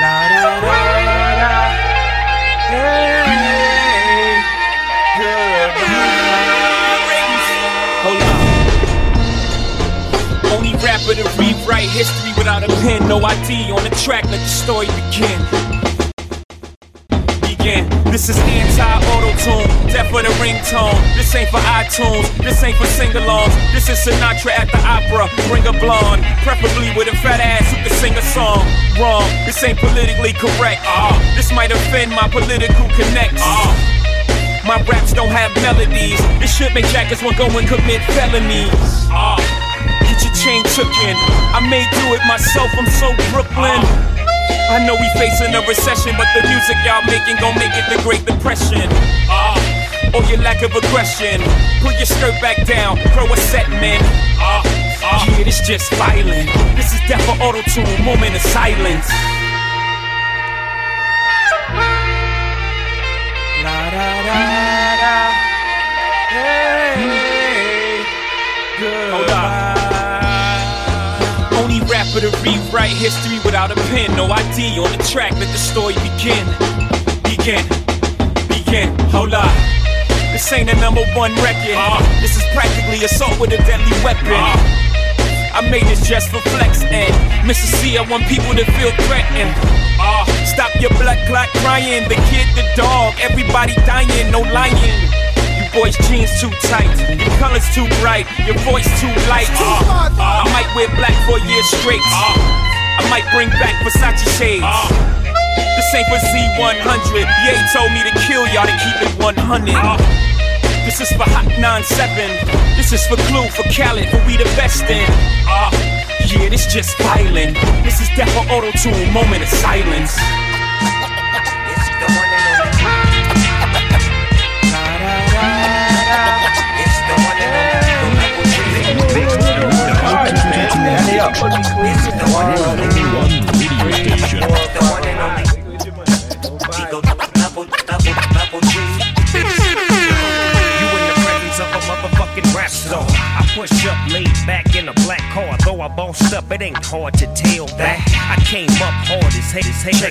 La da da da. Hey, Hold on. Only rapper to rewrite history without a pen. No ID on the track, let the story begin. Begin. This is anti-auto tune, death for the ringtone. This ain't for iTunes, this ain't for sing-alongs. This is Sinatra at the opera. Bring a blonde, preferably with a fat ass who can sing a song. Wrong, this ain't politically correct. Ah, this might offend my political connects. Ah. My raps don't have melodies. This should make jackets want go and commit felonies. Ah, get your chain took in. I may do it myself. I'm so Brooklyn. I know we facing a recession, but the music y'all making gon' make it the Great Depression. Ah, or your lack of aggression. Put your skirt back down, throw a set, man. Ah, ah. Yeah, this just violent. This is death for auto tune, moment of silence. La da da rapper to rewrite history without a pen. No ID on the track, let the story begin. Begin. Begin. Hold on. This ain't a number one record. This is practically assault with a deadly weapon. I made this just for flex and Mr. Cee, I want people to feel threatened. Ah, stop your blood clot crying. The kid, the dog, everybody dying, no lying. Boys' jeans too tight, your colors too bright, your voice too light. Ah, I might wear black for a year straight. I might bring back Versace shades. This ain't for Z100. Ye told me to kill y'all to keep it 100. This is for Hot 97. This is for Clue, for Khaled, for we the best in. Ah, yeah, this just violent. This is death for auto tune, moment of silence. Push up, laid back in a black car. Though I bossed up, it ain't hard to tell that. I came up hard as hate as hate.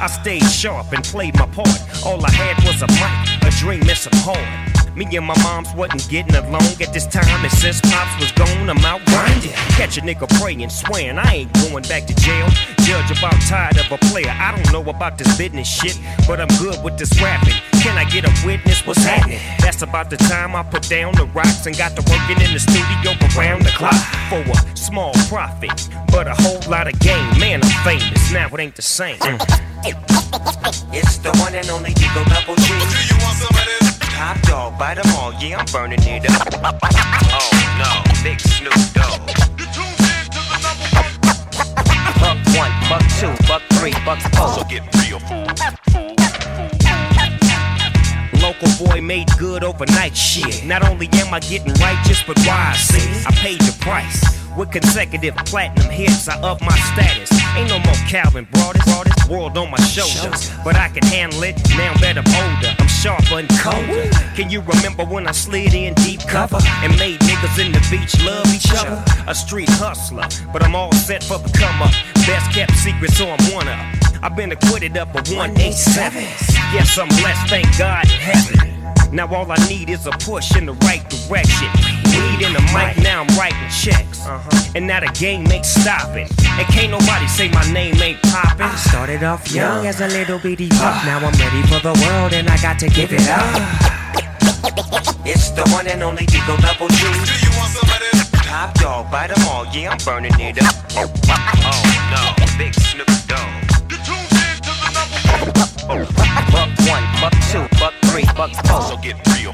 I stayed sharp and played my part. All I had was a mic, a dream, and some heart. Me and my moms wasn't getting along at this time, and since pops was gone, I'm out grinding. Catch a nigga praying, swearing I ain't going back to jail. Judge about tired of a player. I don't know about this business shit, but I'm good with this rapping. Can I get a witness? What's happening? That's about the time I put down the rocks and got to working in the studio around the clock for a small profit, but a whole lot of gain. Man, I'm famous now. It ain't the same. It's the one and only D-O-double-G. Top dog, bite 'em all. Yeah, I'm burning it up. Oh no, big Snoop Dogg. Buck one, buck two, buck three, buck four. So get real, fool. Local boy made good overnight shit. Not only am I getting righteous, but wise. See, I paid the price. With consecutive platinum hits, I up my status. Ain't no more Calvin Broadus, broadest world on my shoulders. But I can handle it now that I'm older. I'm sharper and colder. Can you remember when I slid in deep cover and made niggas in the beach love each other? A street hustler, but I'm all set for the come up. Best kept secret, so I'm one up. I've been acquitted up of 187. Yes, I'm blessed, thank God in heaven. Now all I need is a push in the right direction. Weed in the mic, now I'm writing checks. Uh-huh. And now the game ain't stopping. And can't nobody say my name ain't popping. I Started off young as a little bitty pup. Now I'm ready for the world and I got to give it up. It's the one and only D-O-double-G. Top dog, bite 'em all. Yeah, I'm burning it up. Oh no, big Snoop Dogg. Buck one, buck two, buck three, buck four. So get real.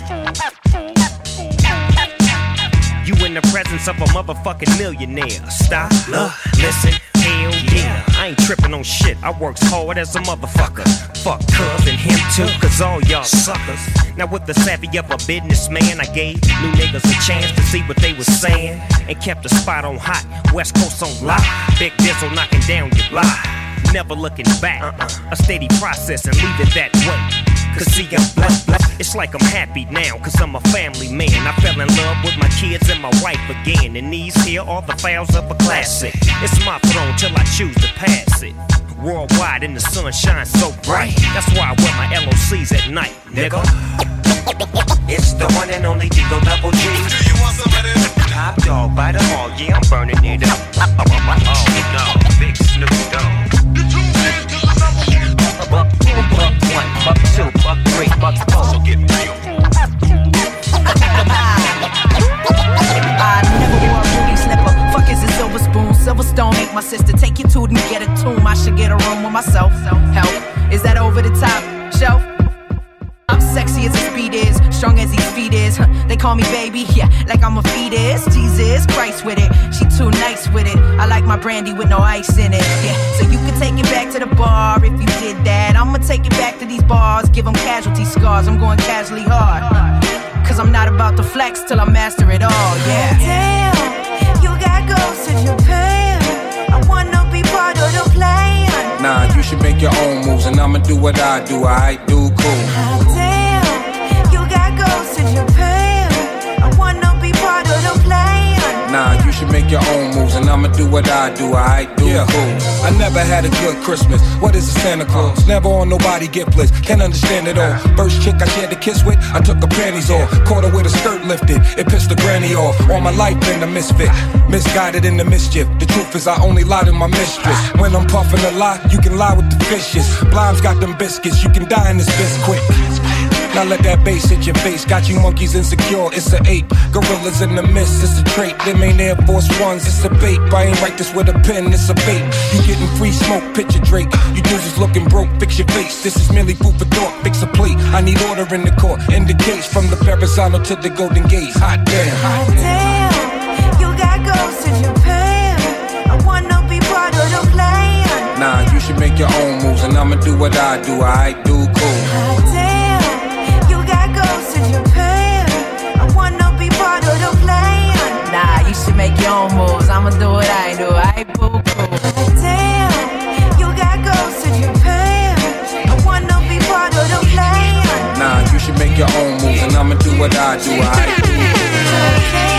You in the presence of a motherfucking millionaire. Stop, look, listen, hell yeah. I ain't tripping on shit. I works hard as a motherfucker. Fuck cuz and him too, cause all y'all suckers. Now with the savvy of a businessman, I gave new niggas a chance to see what they was saying. And kept the spot on hot, West Coast on lock. Big Dizzle knocking down your block. Never looking back. A steady process and leave it that way. Cause see, I'm blessed, blessed. It's like I'm happy now, cause I'm a family man. I fell in love with my kids and my wife again. And these here are the files of a classic. It's my throne till I choose to pass it. Worldwide and the sun shines so bright. That's why I wear my LOCs at night, nigga. It's the one and only D-O-Double G. Do you want some? Top dog by the mall, yeah, I'm burning it up. Oh, no, big Snoop Dogg. Buck, buck one, buck two, buck three, buck four. So get real. I never wore a booty slipper. Fuck is a silver spoon? Silver stone ain't my sister. Take your tooth and get a tomb. I should get a room with myself. Help. Is that over the top? Shelf? I'm sexy as a speed is, strong as these feet is. Huh, They call me baby, yeah, like I'm a fetus. Jesus Christ with it, she too nice with it. I like my brandy with no ice in it. Yeah, so you can take it back to the bar if you did that. I'ma take it back to these bars, give them casualty scars. I'm going casually hard. Cause I'm not about to flex till I master it all, yeah. Damn, you got ghosts in Japan. I wanna be part of the plan. Nah, you should make your own moves, and I'ma do what I do. I do cool. Nah, you should make your own moves, and I'ma do what I do. I do cool. I never had a good Christmas. What is a Santa Claus? Uh-huh. Never on nobody gift list. Can't understand it all. Uh-huh. First chick I shared a kiss with, I took her panties off. Caught her with a skirt lifted. It pissed the granny off. All my life been a misfit. Uh-huh. Misguided in the mischief. The truth is I only lie to my mistress. When I'm puffing a lie, you can lie with the fishes. Blimes got them biscuits. You can die in this biscuit. Now let that bass hit your face. Got you monkeys insecure, it's an ape. Gorillas in the mist, it's a trait. Them ain't Air Force Ones, it's a bait. I ain't write this with a pen, it's a bait. You getting free smoke, picture Drake. You dudes is looking broke, fix your face. This is merely food for thought, fix a plate. I need order in the court. In the case, from the Verrazano to the Golden Gate. Hot damn. hot Damn, you got ghosts in Japan. I wanna be part of the plan. Nah, you should make your own moves, and I'ma do what I do. I do cool. Oh, damn, make your own moves. I'ma do what I do. I boo cool. Damn, you got ghosts in Japan. I wanna be part of the plan. Nah, you should make your own moves, and I'ma do what I do. I do Damn,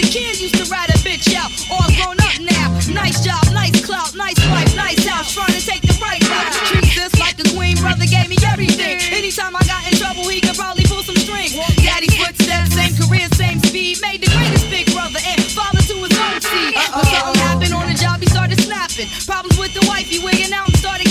since he was a kid, used to ride a bitch out. All grown up now. Nice job, nice clout, nice wife, nice house. Trying to take the right route. Treat this like a queen, brother gave me everything. Anytime I got in trouble, he could probably pull some strings. Daddy's footsteps, same career, same speed. Made the greatest big brother and father to his own seed. When something happened on the job, he started snapping. Problems with the wife, he wigging out and started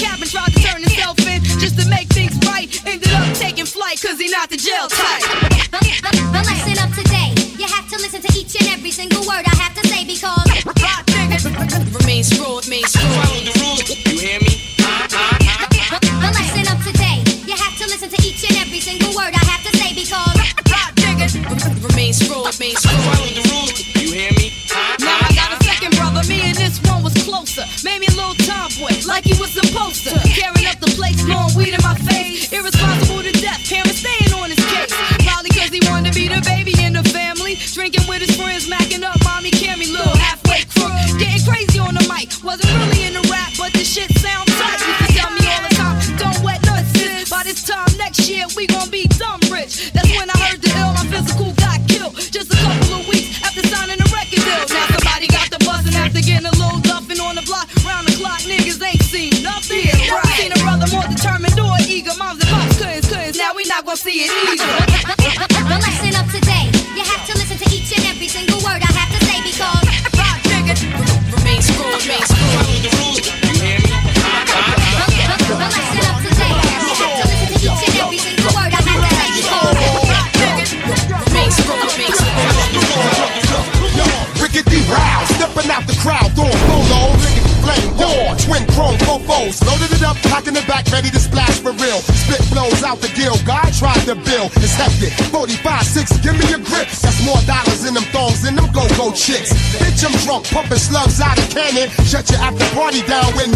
chicks. Bitch, I'm drunk, pumping slugs out of cannon. Shut your after party down when.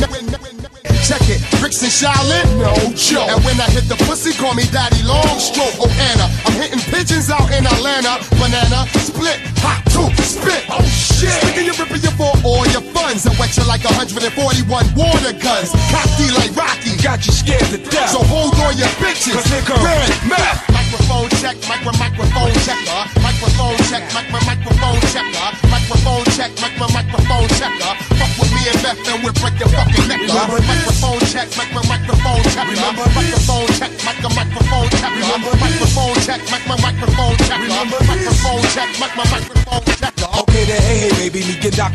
Check it, bricks and Shaolin, no joke. And when I hit the pussy, call me Daddy Long Stroke. Oh Anna, I'm hitting pigeons out in Atlanta. Banana, split, hot two, spit. Oh shit. Sticking your ripping you for all your funds. I wet you like 141 water guns. Cocky like Rocky. Got you scared to death. So hold on your bitches. Cause here comes Red meth. Microphone check,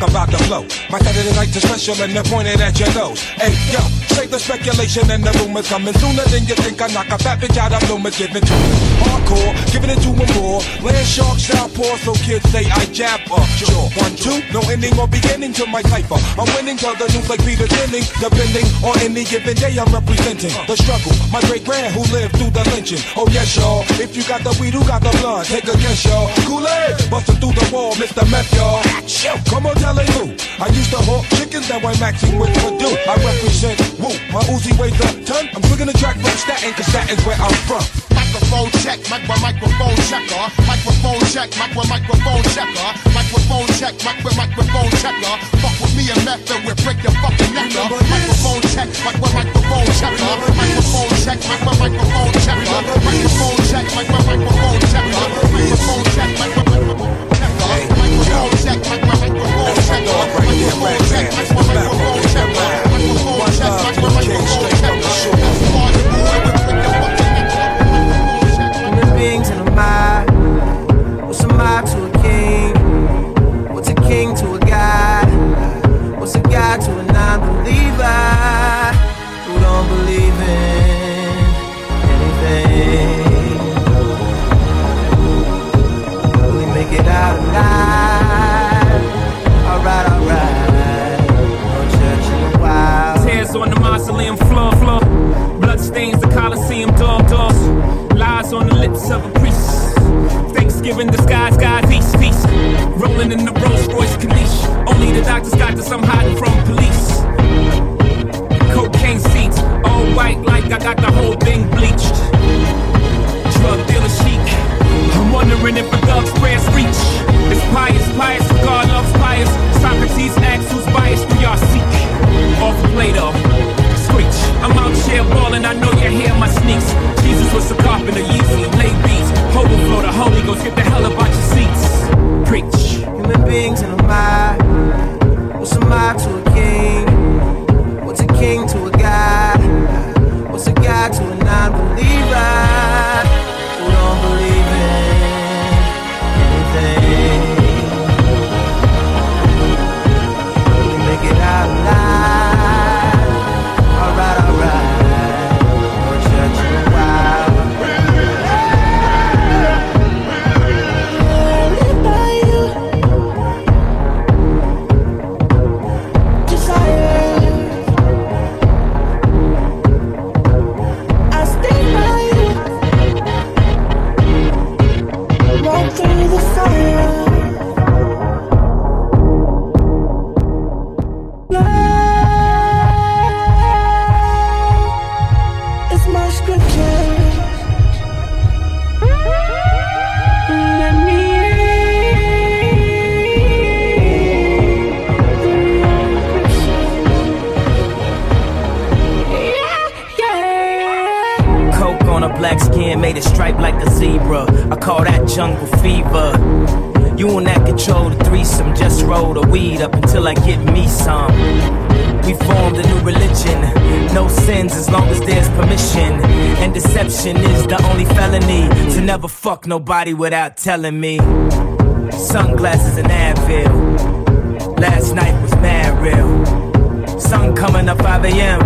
about the flow. My Saturday night is special and they're pointed at your nose. Hey, yo, save the speculation and the rumors coming sooner than you think. I knock a fat bitch out of Loomis, giving to me. Hardcore, giving it to them more. Land shark pour, so kids say I jab up. Sure, one, two, no ending or beginning to my cipher. I'm winning till the news like Peter Denning. Depending on any given day, I'm representing the struggle. My great grand who lived through the lynching. Oh, yes, y'all. If you got the weed, who got the blood? Take a guess, y'all. Kool-Aid, busting through the wall, Mr. Meth, y'all. Come on, tell it who. I used to hawk chickens, now I'm maxing with Perdue. I represent Woo. My Uzi weighs a ton. I'm swinging the track from Staten, cause Staten's where I'm from. Microphone check, micro microphone checker. Microphone check, micro microphone checker. Microphone check, micro microphone checker. Fuck with me and meth and we'll break your fucking neck. uh. Microphone check, micro microphone checker. Microphone check, micro microphone checker. Microphone check, micro microphone checker. Microphone check, micro microphone checker. Microphone check, micro microphone checker. Check, micro microphone checker. Microphone check, micro microphone checker. Thanksgiving disguised God, peace, peace. Rolling in the Rolls Royce Corniche. Only the doctors got this, I'm hiding from police. Cocaine seats, all white like I got the whole thing bleached. Drug dealer chic. I'm wondering if a thug's prayers reach. It's pious, pious, God loves pious. Socrates asks who's biased, we are seek. Off Plato, screech. I'm out here balling, I know you hear my sneaks. Jesus was a carpenter, Yeezy, lay beats. Overflow the Holy Ghost, get the hell up out your seats. Preach. Human beings in a mob. What's a mob to a king? What's a king to a god? What's a god to a non-believer who don't believe in anything? He make it out alive? Never fuck nobody without telling me. Sunglasses and Advil. Last night was mad real. Sun coming up 5 a.m.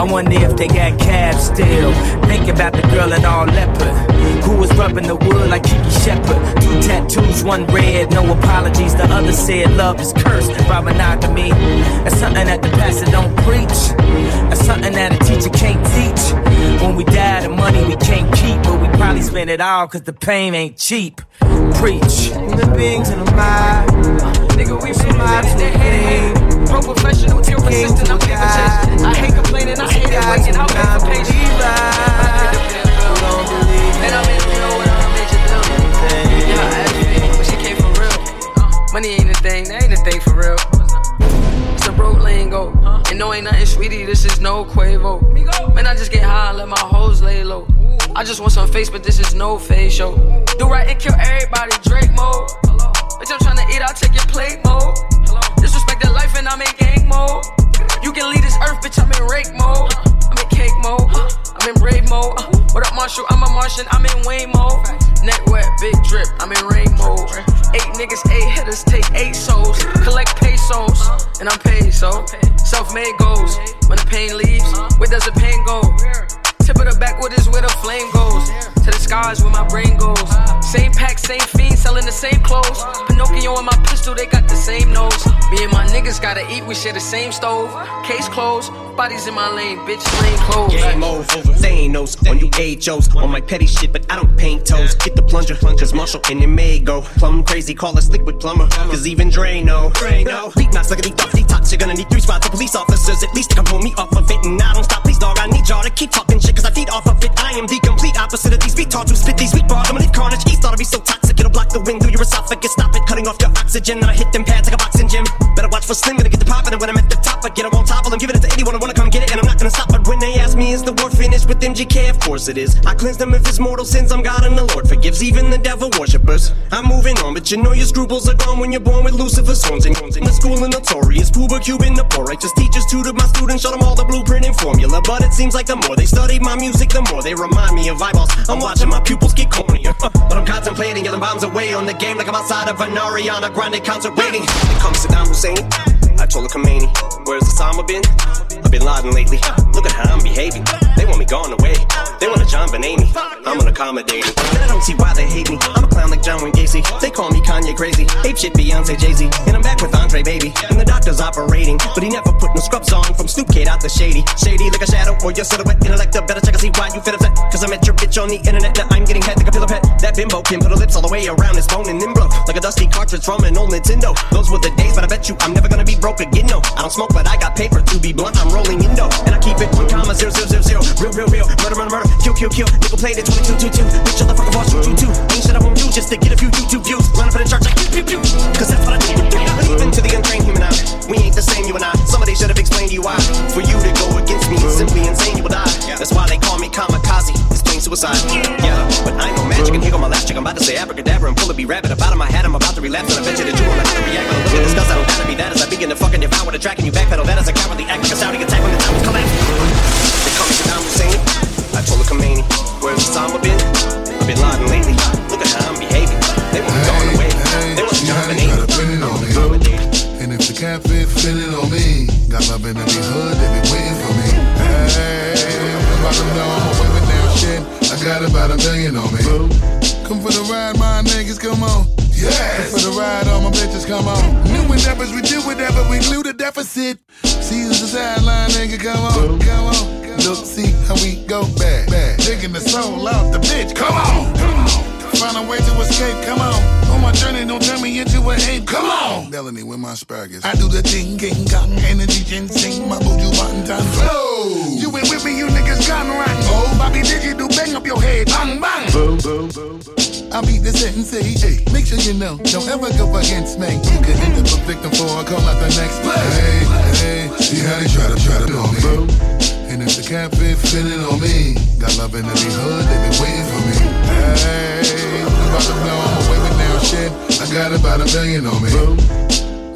I wonder if they got cabs still. Think about the girl in all leopard. Who was rubbing the wood like Kiki Shepard. Two tattoos, one red, no apologies. The other said love is cursed by monogamy. That's something that the pastor don't preach. That's something that a teacher can't teach. When we die, the money we can't keep, but we probably spend it all cause the pain ain't cheap. Preach. Human beings in the mind. Nigga, we survive to the head. Pro professional, ill persistent, I'm paper chasing. I hate complaining, I hate it waiting, I'll pay for patience. And I'm in real when I'm at your dumb. Yeah, I asked me, but she came for real. Uh, Money ain't a thing, that ain't a thing for real. Broke lingo. And no, ain't nothing sweetie, this is no Quavo. Man, I just get high and let my hoes lay low. I just want some face, but this is no face show. Do right and kill everybody, Drake mode. Bitch, I'm tryna eat, I'll take your plate mode. Disrespect the life and I'm in gang mode. You can leave this earth, bitch, I'm in rake mode. I'm in cake mode. I'm in brave mode. What up, Marshall? I'm a Martian, I'm in Wayne mode. Neck wet, big drip, I'm in rain mode. Eight niggas, eight hitters, take eight souls. Collect pesos, and I'm paid, so. Self made goals. When the pain leaves, where does the pain go? Tip of the backwood is where the flame goes. To the skies where my brain goes. Same pack, same fiend, selling the same clothes. Pinocchio and my pistol, they got the same nose. Me and my niggas gotta eat, we share the same stove. Case closed, bodies in my lane, bitch, lane closed. Game over. No on you HOs on my petty shit, but I don't paint toes. Get the plunger, cause Marshall and it may go. Plum crazy, call us Liquid-Plumr. Cause even Dre know. Beat knocks, look at these thoughts, detox. You're gonna need three spots of police officers at least to come pull me off of it. And I don't stop, please, dog. I need y'all to keep talking shit, cause I feed off of it. I am the complete opposite of these retards who spit these weak bars. I'ma leave carnage. East ought to be so toxic, it'll block the wind through your esophagus. Stop it, cutting off your oxygen. I hit them pads like a boxing gym. Better watch for Slim, gonna get the poppin'. And when I'm at the top, I get them on top. I'm giving it to anyone who wanna come get it. And I'm not gonna stop. But when they ask me, is the war finished with MGK? Of course it is. I cleanse them if it's mortal sins. I'm God and the Lord forgives even the devil worshippers. I'm moving on, but you know your scruples are gone when you're born with Lucifer's horns. And horns. in the school and notorious, Puba Cuban, the poor righteous teachers tutored my students, showed them all the blueprint and formula. But it seems like the more they study my music, the more they remind me of eyeballs. I'm watching my pupils get cornier. Uh, but I'm contemplating, yelling bombs away on the game like I'm outside of an Ariana Grande concert waiting. Here comes Saddam Hussein. I told the Khomeini, where's Osama been? I've been Laden lately. Look at how I'm behaving. They want me gone away. They want a JonBenét. I'm unaccommodating. And I don't see why they hate me. I'm a clown like John Wayne Gacy. They call me Kanye crazy. Ape shit Beyonce Jay Z. And I'm back with Andre Baby. And the doctor's operating. But he never put no scrubs on from Snoop Kid out the shady. Shady like a shadow or your silhouette. Intellect better check and see why you fit upset. Cause I met your bitch on the internet. Now I'm getting head like a pillow pet. That bimbo can put her lips all the way around his phone and then blow. Like a dusty cartridge from an old Nintendo. Those were the days, but I bet you I'm never gonna be broke again. No, I don't smoke, but I got paper to be blunt. I'm rolling in dough. And I keep it one comma zero zero zero zero. Real, real, real. Murder, murder, murder. Kill, kill, kill. Nickel plated 22 2 2. Bitch, shut the fuck up, I'll shoot you too. Ain't shit I won't just to get a few YouTube views. Run for the church like pew, pew, pew. Cause that's what I do. Even to the untrained human eye. We ain't the same, you and I. Somebody should have explained to you why. For you to go against me is simply insane, you will die. That's why they call me kamikaze. It's plain suicide. Yeah, but I know magic and here go my last chick. I'm about to say abracadabra and pull a be rabbit. Up out of my head, I'm about to relapse. And I bet you that you won't know how to react. But look at this, cause I don't gotta be that as I begin to fucking devour the track and you backpedal. That as a cowardly act like a Saudi attack when the time was collapsed. I told her Khomeini, where's Osama been? I've been Laden lately. Look at how I'm behaving. They want me gone away. They want to jump in And if the cat fit, fit it on me. Got love in the hood, they be waiting for me. Hey, I'm about to know I'm waving down shit. I got about a million on me. Come for the ride, my niggas, come on. Yes. Come for the ride, all my bitches, come on. New endeavors, we do whatever, we glue the deficit. See who's the sideline, nigga, come on, come on. Look, see how we go back, back. Taking the soul out the bitch, come on, come on. Find a way to escape, come on. On my journey, don't turn me into a ape, come on. Melanie with my asparagus. I do the thing, king kong, energy, ginseng, my boo, one time. Flow. You ain't with me, you niggas gone rotten. Oh, Bobby, did you do bang up your head? Bang, bang. Boom, boom, boom, I beat the sentence, hey, make sure you know, don't ever go against me. You could end up a victim for a call out the next play. Hey, hey, see how they try to try to blow me. And if the cat fit, fit it on me. Got love in every hood, they been waiting for me. Hey, I'm about to blow, I'm waving down shit. I got about a million on me.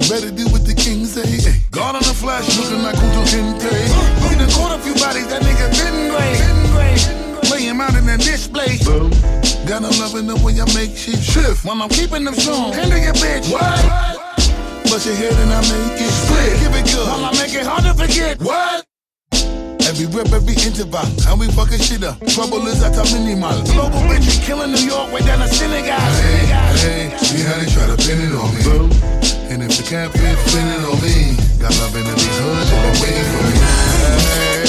Better do what the king say. Hey, God on the flash, looking like Kunta Kinte. We done caught a few bodies, that nigga been great. Lay him out in the display. Got no love in the way I make shit shift. While I'm keeping them strong. Handle your bitch. What? Bust your head and I make it split. Give it good. While I make it hard to forget. What? Every rip every interval, and we fucking shit up. Trouble is at a minimal. Global bitch, we killing New York, way down to Senegal. Hey, hey, see how they try to pin it on me. And if the can't fit, pin it on me. Got love in these hoods, they been waiting for me.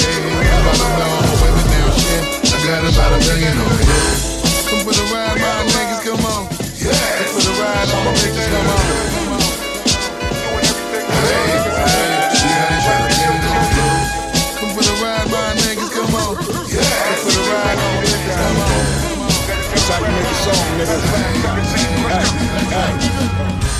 Hey, about to blow all women down shit. I got about a million on me. Come for the ride, my niggas, come on. Yeah, come for the ride, all my bitches, come on. Hey, song, nigga.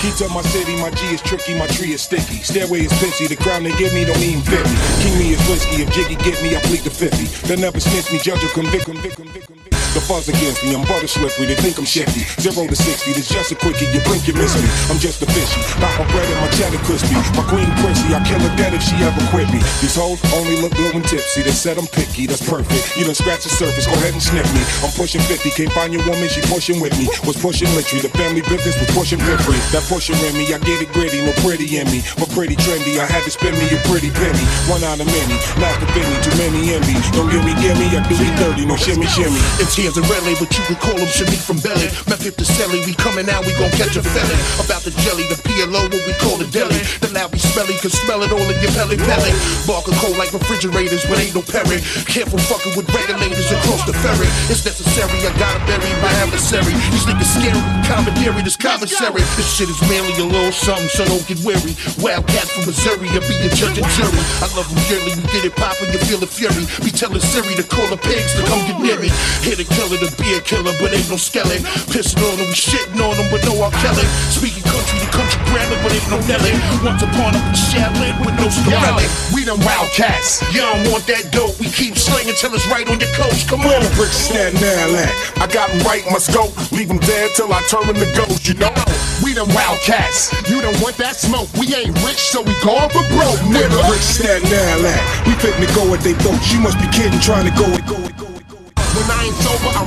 Keys up my city, my G is tricky, my tree is sticky. Stairway is pinchy, the crown they give me don't even fit me. King me is whiskey, if Jiggy get me, I plead the 50. They never snitch me, judge or convict, convict, convict, convict. The fuzz against me, I'm butter slippery, they think I'm shifty. Zero to 60, this just a quickie, you blink, you miss me. I'm just a fishy, got my bread and my cheddar crispy. My queen prissy, I kill her dead if she ever quit me. These hoes only look good when tipsy, they said I'm picky, that's perfect. You done scratch the surface, go ahead and sniff me. I'm pushing 50, can't find your woman, she pushing with me. Was pushing literally, the family business was pushing 50. That pushing in me, I get it gritty, no pretty in me. But pretty trendy, I had to spend me a pretty penny. One out of many, not the penny, too many envy. Don't give me, give me, I do it dirty, no shimmy, shimmy. It's here's a relay, but you can call him Shameek from Belly. Method to Selly, we coming out, we gon' catch a felon. About the jelly, the PLO, what we call the deli. The loud be smelly, can smell it all in your belly belly. Barker cold like refrigerators, but ain't no perry. Careful fucking with regulators across the ferry. It's necessary, I gotta bury my adversary. These niggas scary, commentary, this commissary. This shit is merely a little something, so don't get weary. Wildcat from Missouri, I'll be a judge and jury. I love them dearly, you get it poppin', you feel the fury. Be telling Siri to call the pigs to come get near me. Here to kill it, to be a killer, but ain't no skeleton. Pissing on them, we shitting on them, but no R. Kelly. Speaking country to country grammar, but ain't no Nelly. Once upon a Shaolin with no Shkreli. We them wildcats. Y'all want that dope, we keep slinging till it's right on your coast. Come Where on. the bricks stand now? I got 'em right, must go. Leave 'em dead till I turn 'em to ghost, you know? We them wildcats. You don't want that smoke. We ain't rich, so we going for broke, Where the nigga. bricks stand now? We fitting to go at they throat. You must be kidding, trying to go and go. When I ain't sober, I'm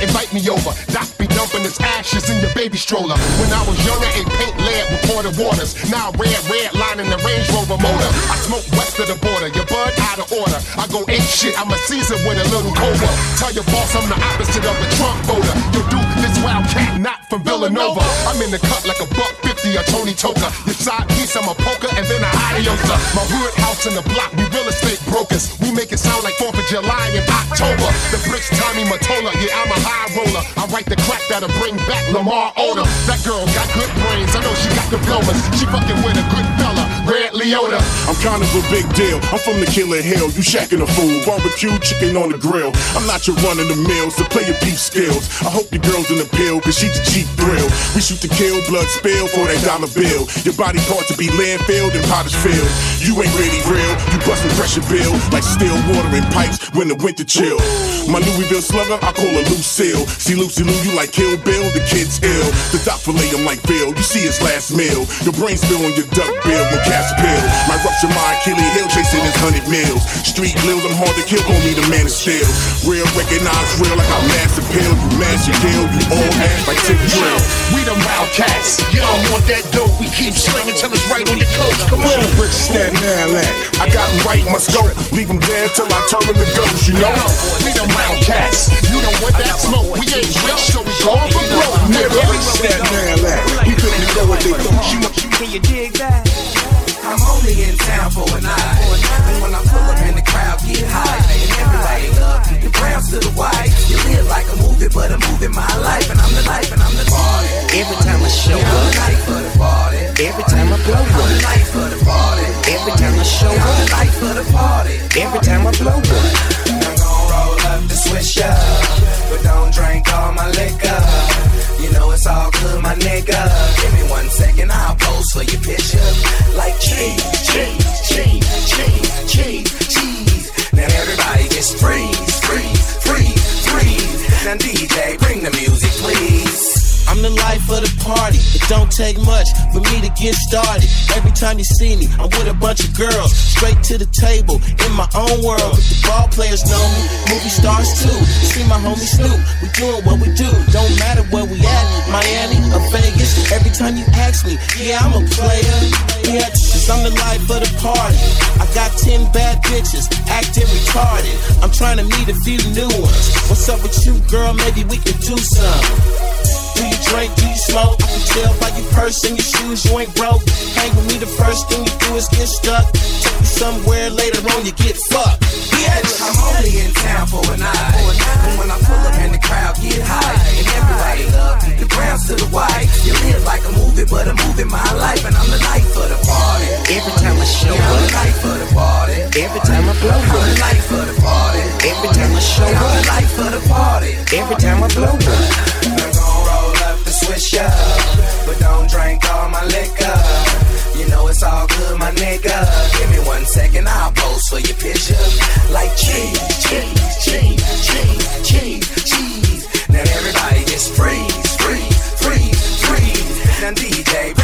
Invite me over. Doc be dumping his ashes in your baby stroller. When I was younger, ain't paint lead with ported waters. Now red, red line in the Range Rover motor. I smoke west of the border. Your bud out of order. I go ape shit. I'm a season with a little cobra. Tell your boss I'm the opposite of a Trump voter. You do this wildcat, not from Villanova. I'm in the cut like a buck fifty, a Tony Toka. Your side piece, I'm a poker, and then a adiosa. My hood house in the block, we real estate brokers. We make it sound like 4th of July in October. The bricks, Tommy Mottola, yeah, I'm a high roller. I write the crack that'll bring back Lamar Odom. That girl got good brains, I know she got diplomas. She fucking with a good fella, Ray Liotta. I'm kind of a big deal. I'm from the killer hill. You shacking a fool. Barbecue chicken on the grill. I'm not your run of the mill, so play your beef skills. I hope your girl's in the pill, cause she's a cheap thrill. We shoot to kill, blood spill for that dollar bill. Your body part to be landfilled and potter's filled. You ain't really real. You bustin' pressure bill like still water in pipes when the winter chill. My Louisville slugger, I call her Lucille. See Lucy Liu, you like Kill Bill, the kid's ill. The doc fillet him like Bill, you see his last meal. Your brain spill on your duck bill when cast pill. My rupture my Achilles heel chasing his hundred mils. Street grills, I'm hard to kill, call me the man of steel. Real recognize real like I massive pill. You mash your kill, you all ass like Tick Drill. We them wildcats. Y'all want that dope, we keep slinging till it's right on your coast. Come on. the bricks stand now at? I got right, must go. Leave 'em dead till I turn 'em to ghost, you know? We them wildcats. You don't want that smoke. We ain't rich, so we going for broke, Where the nigga. bricks stand now at? We fitting to go what they thought. You must Can you dig that? I'm only in town for a night. And when I pull up in the crowd, get high. And everybody love me. The browns to the white. You live like a movie, but I'm moving my life. And I'm the life, and I'm the party. Every time I show up. I'm the up, life for the party. every time I blow I'm the up, life for the party. every time I show up. I'm the up, life for the party. every time I blow up. The swisher, but don't drink all my liquor. You know it's all good, my nigga. Give me one second, I'll pose for your picture. Like cheese, cheese, cheese, cheese, cheese, cheese. Now everybody just freeze, freeze, freeze, freeze. Now DJ, bring the music, please. I'm the life of the party. It don't take much for me to get started. Every time you see me, I'm with a bunch of girls. Straight to the table, in my own world. The ball players know me, movie stars too. You see my homie Snoop, we doing what we do. Don't matter where we at, Miami or Vegas. Every time you ask me, yeah, I'm a player. Yeah, cause I'm the life of the party. I got 10 bad bitches, acting retarded. I'm trying to meet a few new ones. What's up with you, girl? Maybe we can do some. Do you drink? Do you smoke? I can tell by your purse and your shoes you ain't broke. Hang with me, the first thing you do is get stuck. Take you somewhere later on, you get fucked. Bitch. I'm only in town for a night. And when I pull up and the crowd get high, and everybody love me, the browns to the white. You live like a movie, but I'm moving my life, and I'm the life of the party. Every time I show Yeah, I'm the up, life of the party. every time I blow up, I'm the up, life of the party. every time I show up, I'm the up, life of the party. every time I blow up. Up, but don't drink all my liquor. You know it's all good, my nigga. Give me one second, I'll pose for your picture. Like cheese, cheese, cheese, cheese, cheese, cheese. Now everybody just freeze, freeze, freeze, freeze. Now DJ,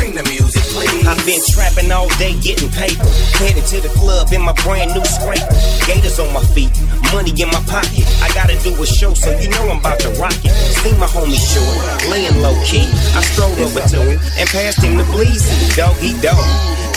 I've been trapping all day getting paper. Headed to the club in my brand new scraper. Gators on my feet, money in my pocket. I gotta do a show, so you know I'm about to rock it. See my homie short, laying low key. I strolled over to him and passed him the bleezy. Doggy dog,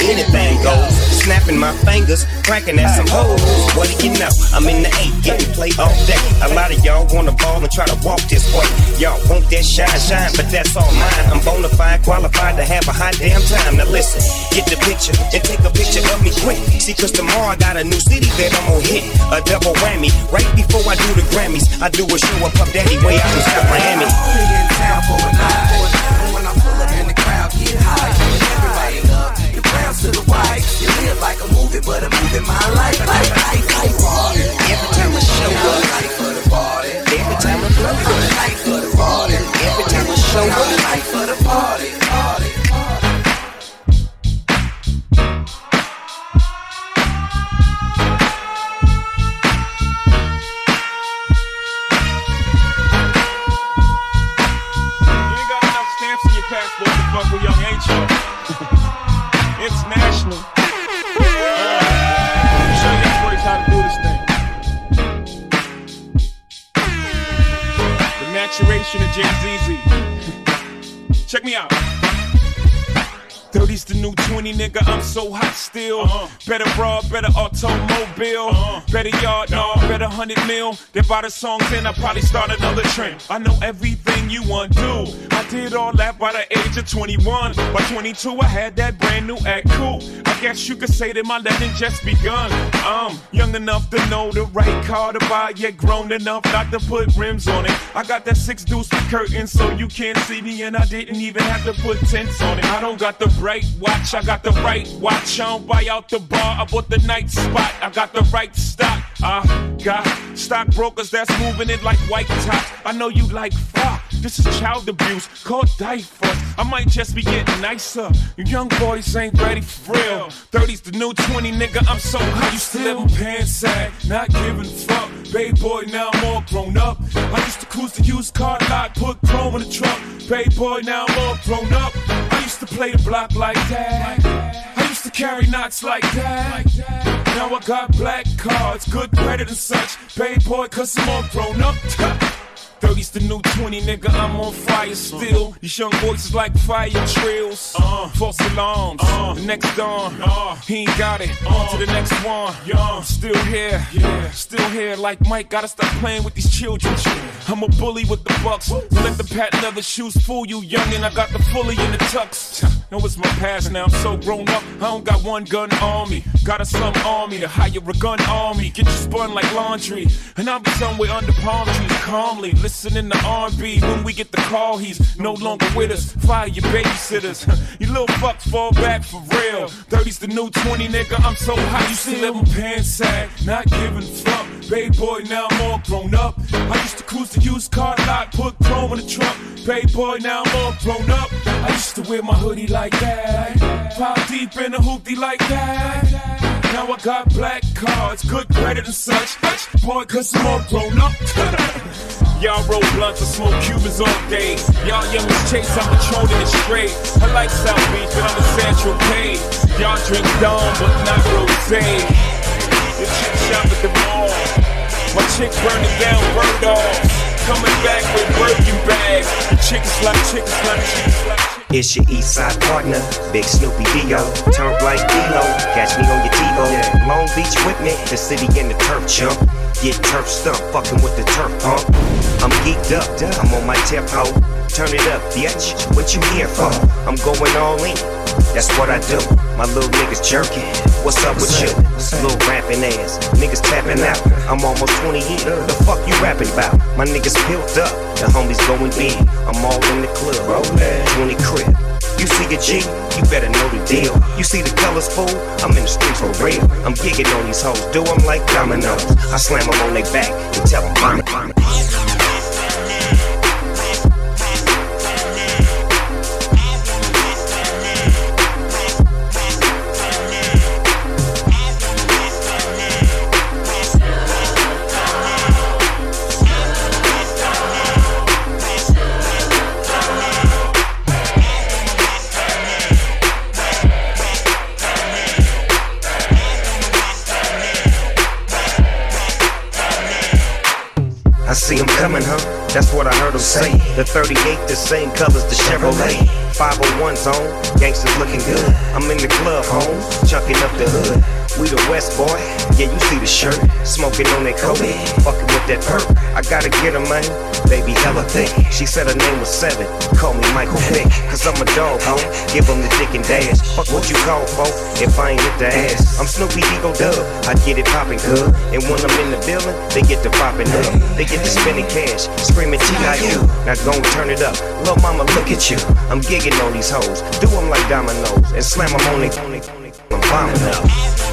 anything goes. Snapping my fingers, cracking at some hoes. What do you know? I'm in the eight, getting played all day. A lot of y'all wanna ball and try to walk this way. Y'all want that shine, shine, but that's all mine. I'm bona fide, qualified to have a hot damn time. Now listen, get the picture and take a picture of me quick. See, cause tomorrow I got a new city that I'm gonna hit. A double whammy. Right before I do the Grammys, I do a show up Puff Daddy way out in South Miami. In town for a night. When I pull up and the crowd get high, everybody me, the browns to the white. You live like a movie, but I'm moving my life, life, life, life. Every time I show up, life of the party. every time I blow up, every time I show up. Maturation of Jay Z. Check me out. 30's the new 20, nigga. I'm so hot still. Uh-huh. Better broad, better automobile. Uh-huh. Better yard, no, better 100 mil. They buy the songs and I probably start another trend. I know everything you to. I did all that by the age of 21. By 22, I had that brand new act cool. I guess you could say that my legend just begun. I'm young enough to know the right car to buy, yet grown enough not to put rims on it. I got that six deuce with curtains so you can't see me, and I didn't even have to put tents on it. I don't got the right watch, I got the right watch. I don't buy out the bar, I bought the night spot. I got the right stock. I got stockbrokers that's moving it like white tops. I know you like fuck. This is child abuse, called diapers. I might just be getting nicer. You young boys ain't ready for real. 30's the new 20, nigga. I'm so hot. Used to live in pants sag, not giving a fuck. Bay boy, now I'm all grown up. I used to cruise the used car lot, put chrome in the trunk. Bay boy, now I'm all grown up. I used to play the block like that. I used to carry knots like that. Now I got black cards, good credit and such. Bay boy, cause I'm all grown up. 30's the new 20, nigga. I'm on fire still. These young boys is like fire trails. Uh, false alarms. Uh. the next dawn. Uh. he ain't got it. On to the next one. I'm still here. yeah. Still here. Like Mike, gotta stop playing with these children. I'm a bully with the bucks. Let the patent leather shoes fool you, youngin'. I got the fully in the tux. Know it's my past now. I'm so grown up. I don't got one gun on me. Got a slum army to hire a gun army. Get you spun like laundry. And I'll be somewhere under palm trees calmly. Listening to R&B. When we get the call, he's no longer with us. Fire your babysitters. you little fucks fall back for real. 30's the new 20, nigga. I'm so. Used to live in pants sag. Not giving fuck. Bay boy, now I'm all grown up. I used to cruise the used car lot, put chrome in the trunk. Bay boy, now I'm all grown up. I used to wear my hoodie like that. Five deep in a hoopty like that. Now I got black cards, good credit and such. Boy, cause I'm all grown up. Y'all roll blunts or smoke Cubans all day. Y'all youngins chase, I'm patrolling the straight. I like South Beach, but I'm a Central Pay. Y'all drink Dawn, but not Rosé. The chick shop at the mall. My chick burning down bird off. Coming back with Birkin bags. Chicken slap, chicken slap, chicken slap. It's your east side partner, Big Snoopy Dio. Turn like D-Lo, catch me on your TiVo. Long Beach with me, the city in the turf chump. Get turf stumped, fucking with the turf pump. I'm geeked up, I'm on my tempo. Turn it up, bitch. What you here for? I'm going all in. That's what I do. My little niggas jerking. What's up with you? Little rapping ass. Niggas tapping out. I'm almost 20 in. The fuck you rapping about? My niggas built up. The homies going big. I'm all in the club. 20 crib. You see a G, you better know the deal. You see the colors, fool? I'm in the streets for real. I'm gigging on these hoes, do them like dominoes. I slam them on their back and tell them vomit. vomit. I see them coming, huh? That's what I heard them say. The 38, the same colors, the Chevrolet. 501 zone, gangsters looking good. I'm in the club, home, chucking up the hood. We the West boy, yeah, you see the shirt. Smoking on that coke, fucking with that perk. I gotta get her, man. Baby, hella thick. She said her name was Seven. Call me Michael Vick, cause I'm a dog, home. Give them the dick and dash. Fuck what you call for if I ain't hit the ass. I'm Snoopy Eagle Dub, I get it poppin' good. And when I'm in the building, they get to poppin' up. They get to spending cash, screaming T.I.U. Now go and turn it up. Lil' mama, look at you. I'm gigging on these hoes. Do them like dominoes and slam them on they. I'm bombing up.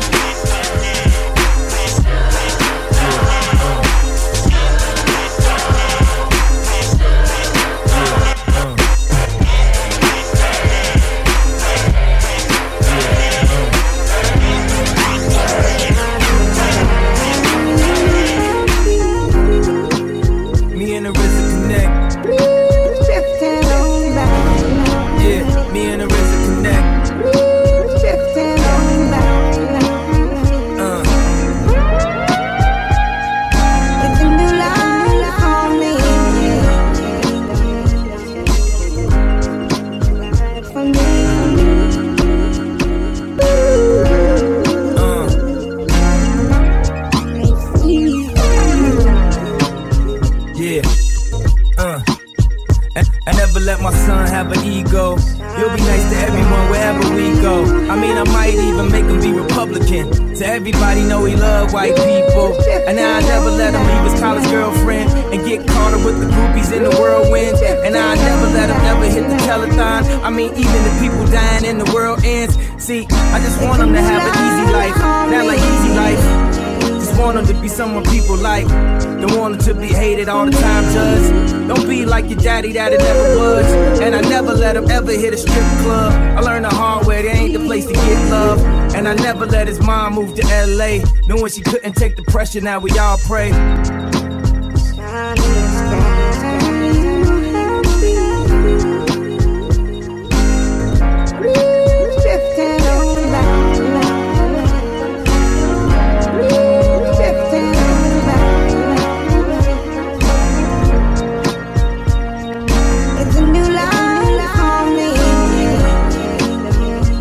To everybody know he love white people. And now I never let him leave his college girlfriend and get caught up with the groupies in the whirlwind. And I never let him never hit the telethon. I mean, even the people dying in the world ends. See, I just want him to have an easy life, not like easy life. Just want him to be someone people like. Don't want him to be hated all the time, just don't be like your daddy that it never was. And I never let him ever hit a strip club. I learned the hard way, there ain't the place to get love. And I never let his mom move to LA, knowing she couldn't take the pressure. Now we all pray.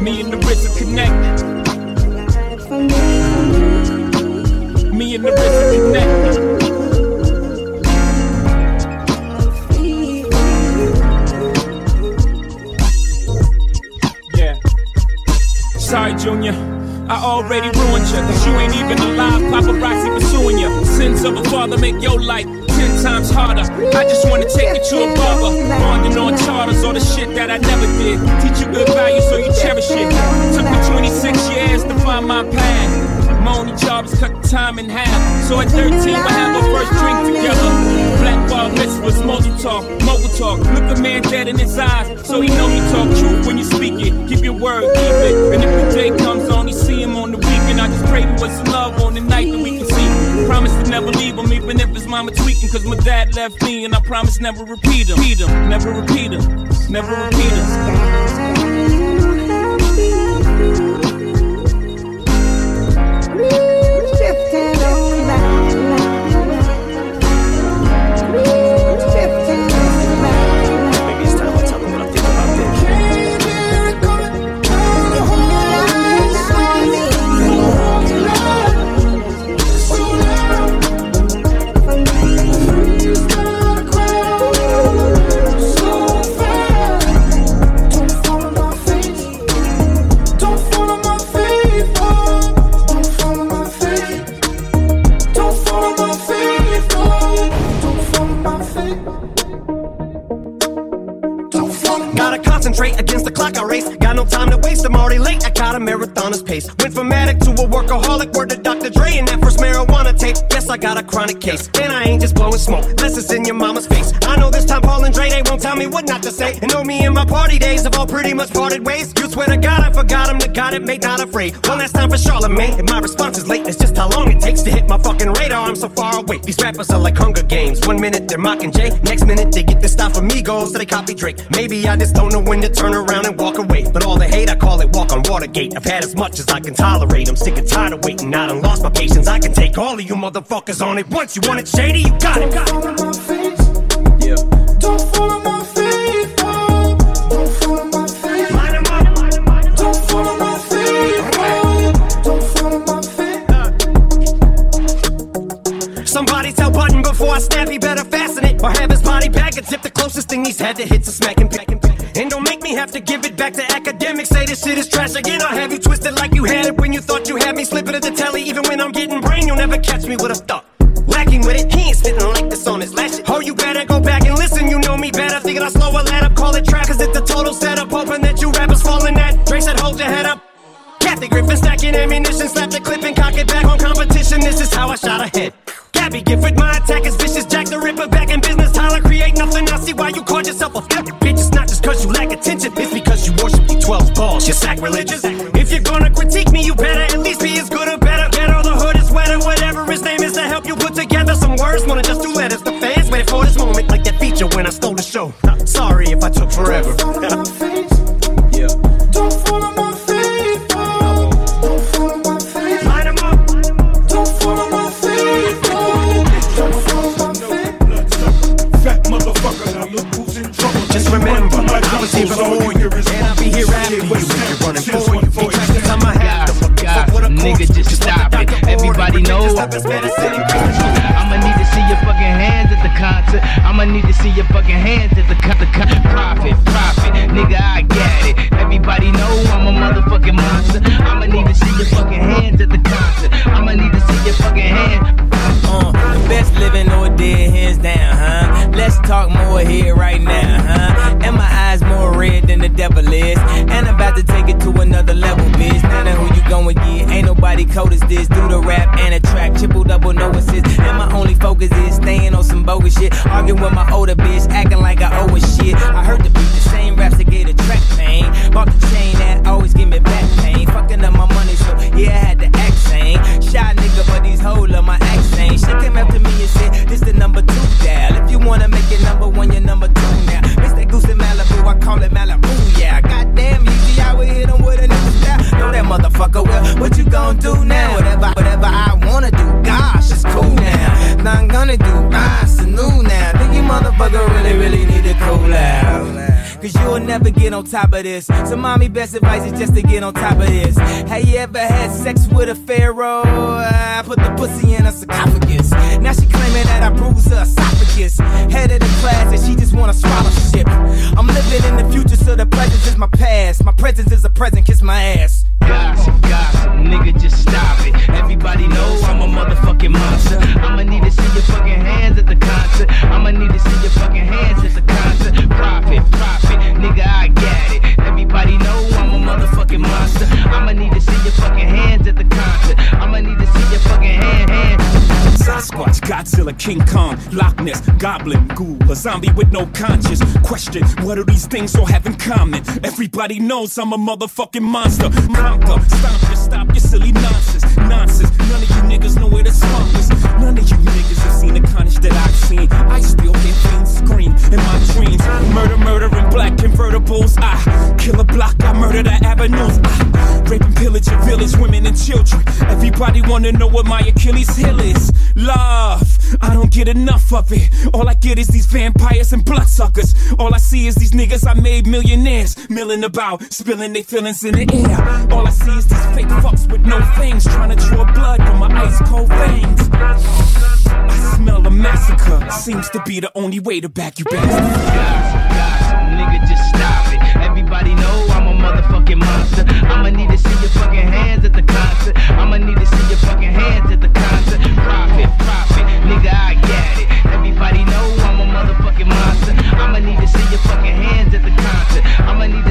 Me and the connect. Me and the RZA connect. Yeah. Sorry, Junior. I already ruined you, cause you ain't even alive. Paparazzi pursuing you. Sins of a father make your life ten times harder. I just wanna take you to a barber. Bonding on charters, all the shit that I never did. Teach you good values so you cherish it. Took me 26 years to find my path. My only job is cut the time in half. So at 13, we have our first drink together. Black bar mitzvahs, mogul talk, mogul talk. Look a man dead in his eyes, so he know you talk truth when you speak it. Keep your word, keep it. And if the day comes on, you see him on the weekend. I just pray to us love on the night that we can. Promise to never leave him, even if his mama tweaking. Cause my dad left me, and I promise never repeat him. Repeat him, never repeat him, never repeat him. I got a chronic case. And I ain't just blowing smoke, unless in your mama's face. I know this time Paul and Dre, they won't tell me what not party days have all pretty much parted ways. You swear to God, I forgot him, the God it made not afraid. One last time for Charlemagne, and my response is late. It's just how long it takes to hit my fucking radar. I'm so far away. These rappers are like Hunger Games. One minute they're mocking Jay, next minute they get this stuff from Migos, so they copy Drake. Maybe I just don't know when to turn around and walk away. But all the hate, I call it walk on Watergate. I've had as much as I can tolerate. I'm sick and tired of waiting. I done lost my patience. I can take all of you motherfuckers on it. Once you want it shady, you got it. Got it. Yeah. Don't follow my Or have his body back and tip the closest thing he's had to hits a smack and pick. And pack. And don't make me have to give it back to academics. Say this shit is trash again. I'll have you twisted like you had it when you thought you had me. Slipping at the telly, even when I'm getting brain, you'll never catch me with a thought. Lacking with it, he ain't spitting like this on his last shit. Oh, you better go back and listen, you know me better. Thinking I slow a lad up, call it trap, cause it's a total setup. Hoping that you rappers falling that. Dre said, hold your head up. Kathy Griffin stacking ammunition, slap the clip and cock it back on competition. This is how I shot ahead. Gabby Giffords, my attack is vicious. Jack the Ripper back in business. Tyler, create nothing. I see why you called yourself a fucking bitch. It's not just cause you lack attention, it's because you worship the 12 balls. You're sacrilegious. If you're gonna critique me, you better at least be as good or better. Get all the hood is wetter, whatever his name is to help you put together some words. Wanna just do letters. The fans waited for this moment, like that feature when I stole the show. Sorry if I took forever. I was here you, and I'll be here after you. If you're running for you, be tracked the time I have them. God, nigga, just stop it. Everybody know. I'ma need to see your fucking hands at the concert. I'ma need to see your fucking hands at the con- the con- profit, profit. Nigga, I get it. Everybody know I'm a motherfucking monster. I'ma need to see your fucking hands at the concert. I'ma need to see your fucking hand. Uh, the best living or dead, hands down, huh? Let's talk more here right now, devil is. And I'm about to take it to another level, bitch. Now that who you going get? Ain't nobody cold as this. Do the rap and a track, triple double, no assist. And my only focus is staying on some bogus shit. Arguing with my older bitch, acting like I owe a shit. I heard the beat, the same raps that gave the track pain. Bought the chain that always give me back pain. Fucking up my money, so yeah, I had to act sane. Shy nigga, but these hoes love my accent. She came to me and said, This the number two dial. If you wanna make it number one, you're number two now. Mix that goose in Malibu, I call it Malibu, yeah. Goddamn, easy, I would hit him with a nigga style. Know that motherfucker well. What you gon' do now? Whatever, whatever I wanna do, gosh, it's cool now. Now I'm gonna do, ah, it's new now. Think you motherfucker really, really need to cool out. Cause you'll never get on top of this. So, mommy, best advice is just to get on top of this. Have you ever had sex with a pharaoh? I put the pussy in a sarcophagus. Now she claiming that I bruised her esophagus. Head of the class, and she just want a scholarship. I'm living in the future, so the present is my past. My presence is a present, kiss my ass. Gossip, gossip, nigga, just stop it. Everybody know I'm a motherfucking monster. I'ma need to see your fucking hands at the concert. I'ma need to see your fucking hands at the concert. Profit, profit, nigga, I get it. Everybody know I'm a motherfucking monster. I'ma need to see your fucking hands at the concert. I'ma need to see your fucking hand, hand. Sasquatch, Godzilla, King Kong, Loch Ness, Goblin, Ghoul, a zombie with no conscience. Question, what do these things all have in common? Everybody knows I'm a motherfucking monster conquer. Stop your, stop your silly nonsense. Nonsense. None of you niggas know where the swamp is. None of you niggas have seen the carnage that I've seen. I still hear things scream in my dreams. Murder, murdering black convertibles. I kill a block, I murder the avenues. I rape and pillage and village women and children. Everybody wanna know what my Achilles heel is. Love. I don't get enough of it. All I get is these vampires and bloodsuckers. All I see is these niggas I made millionaires, milling about, spilling their feelings in the air. All I see is these fake fucks with no fangs, trying to draw blood from my ice cold veins. I smell a massacre. Seems to be the only way to back you back. Nigga, just stop it. Everybody know I'm a motherfucking monster. I'ma need to see your fucking hands at the concert. I'ma need to see your fucking hands at the concert. Profit, profit, nigga, I get it. Everybody know I'm a motherfucking monster. I'ma need to see your fucking hands at the concert. I'ma need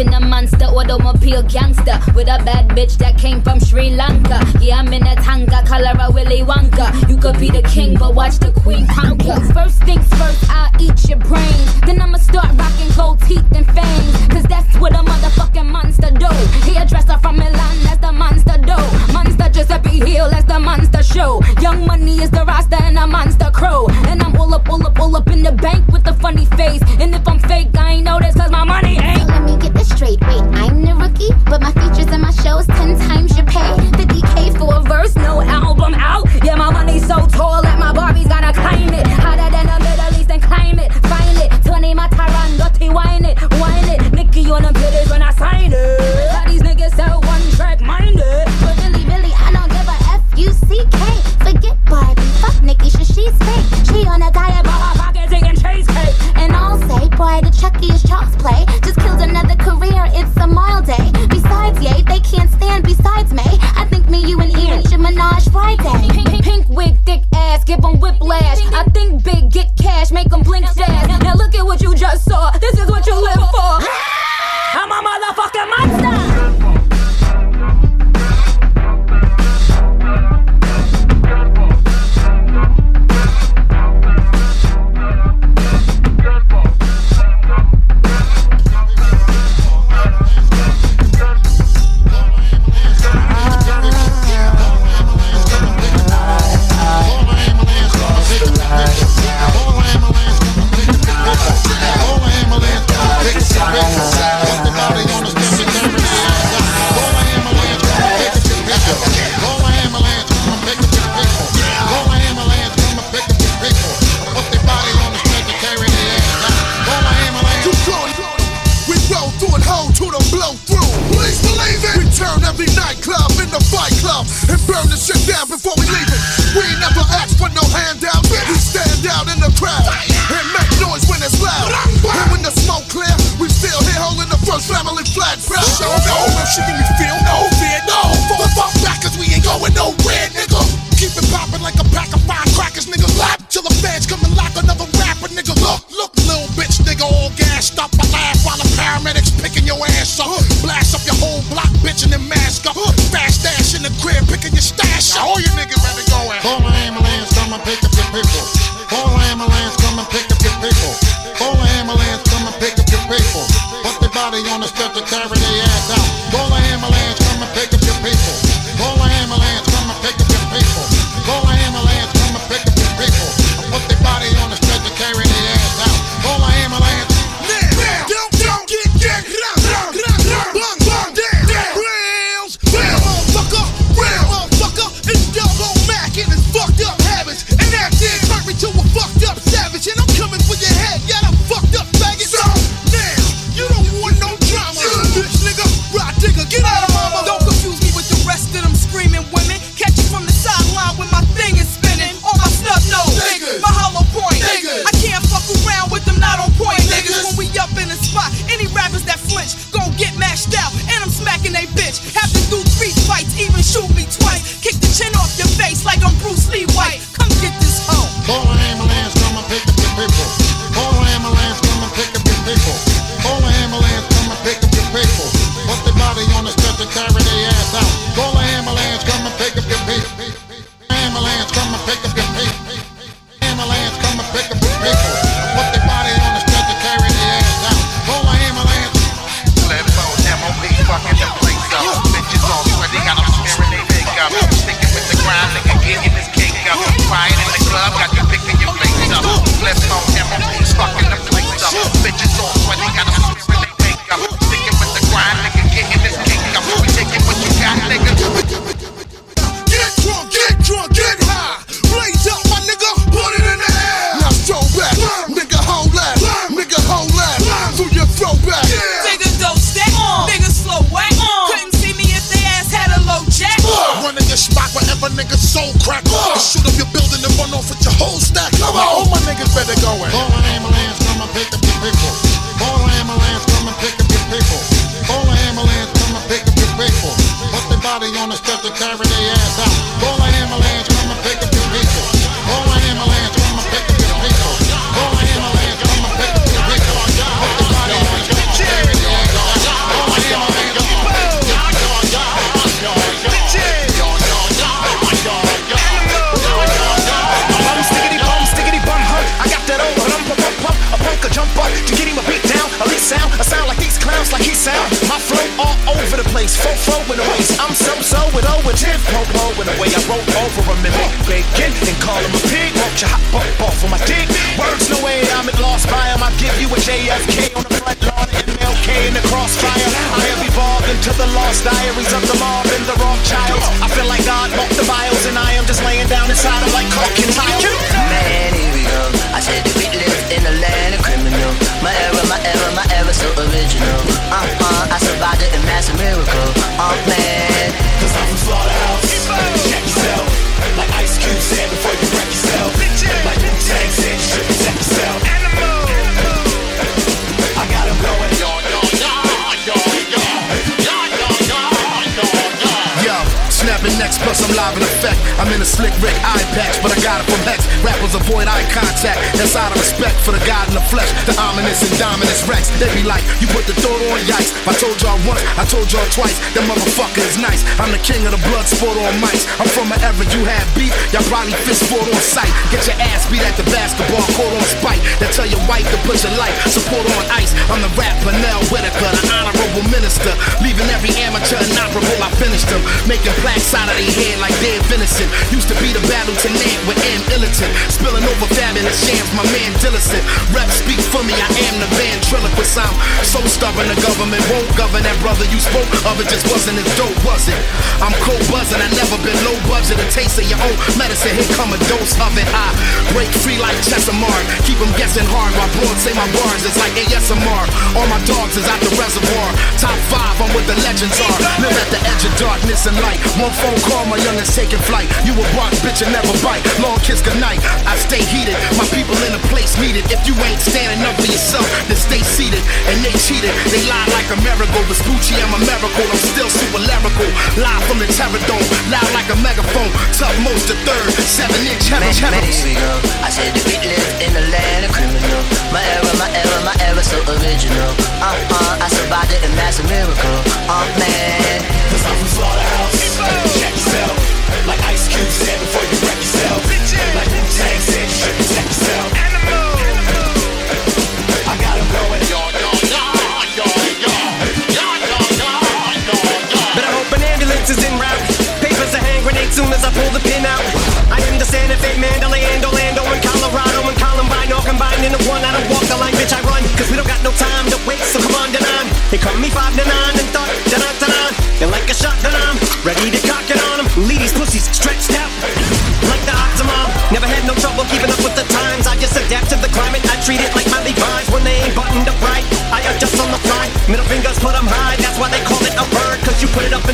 Up a monster automobile gangster with a bad bitch that came from Sri Lanka. Yeah, I'm in a tanga, color of Willy Wonka. You could be the king, but watch the queen conquer. First things first, I'll eat your brains. Then I'ma start rocking gold teeth and fangs. Cause that's what a motherfucking monster do. Hairdresser from Milan, that's the monster do. Monster Giuseppe Hill, that's the monster show. Young money is the roster and a monster crow. And I'm all up, all up, all up in the bank with a funny face. And if I'm fake, I ain't know this cause my money ain't. Let me get this straight. Wait, I'm the rookie, but my features and my shows ten times your pay. 50k for a verse, no album out. Yeah, my money's so tall that my Barbie's gotta climb it. Hotter than the Middle East and climb it. Find it. Tony Matterhorn, dirty wine it, wine it. Nicki on them hitters when I sign it. How these niggas so one track minded. But really, really, I don't give a F U C K. Forget Barbie, fuck Nicki, sure she's fake. She on a diet, but her pockets eating cheesecake. And I'll say, boy, the Chucky is child's play. Just killed another career, it's a mild day. Besides, yay, they can't stand besides me. I think me, you, and Ian should menage Friday. Pink, pink, pink wig, thick ass, give 'em whiplash. I think big, get cash, make 'em blink fast. Now look at what you just saw. This is what you live for. I'm a motherfucking monster. pick up your paper. Call an ambulance, come and pick up your paper. Call the ambulance, come and pick up your paper. Put the body on the stretcher, for the God in the flesh, the ominous and dominant Rex. They be like, you put the thought on yikes. I told y'all once, I told y'all twice. That motherfucker is nice. I'm the king of the blood sport on mics. I'm from era you had beef, y'all probably fist fought on sight. Get your ass beat at the basketball court on spike. That tell your wife to put your life support on ice. I'm the rap Pernell Whitaker, the honorable minister. Leaving every amateur inoperable, I finished them. Making plaques out of their head like dead venison. Used to be the battle tenant with M. Illiton. Spilling over fabulous shams, my man Dillison. Rep speak for me, I am the ventriloquist. I'm so stubborn, the government won't govern that brother you spoke of. It just wasn't as dope, was it? I'm cold buzzing, I never been low budget. A taste of your own medicine, here come a dose of it. I break free like Chesamar. Keep them guessing hard while broads say my bars. It's like ASMR. All my dogs is out the reservoir. Top five, I'm what the legends are. Live at the edge of darkness and light. One phone call, my youngest taking flight. You a bark, bitch, and never bite. Long kiss goodnight. I stay heated. My people in the place needed. If you ain't standing up for yourself, then stay seated. And they cheated. They lie like a miracle. Vespucci, I'm a miracle. I'm still super lyrical. Live from the terror dome. Loud like a megaphone. Tough most the third. Seven inch heavy Man, man, here we go. I said the beat live in the land of criminal. My era, my era, my era so original. Uh uh, I survived it and that's a miracle. Oh man. Cause I'm from Slaughterhouse. Check yourself. Like Ice Cube said before you wreck yourself. Like Wu Tang said, you should protect yourself.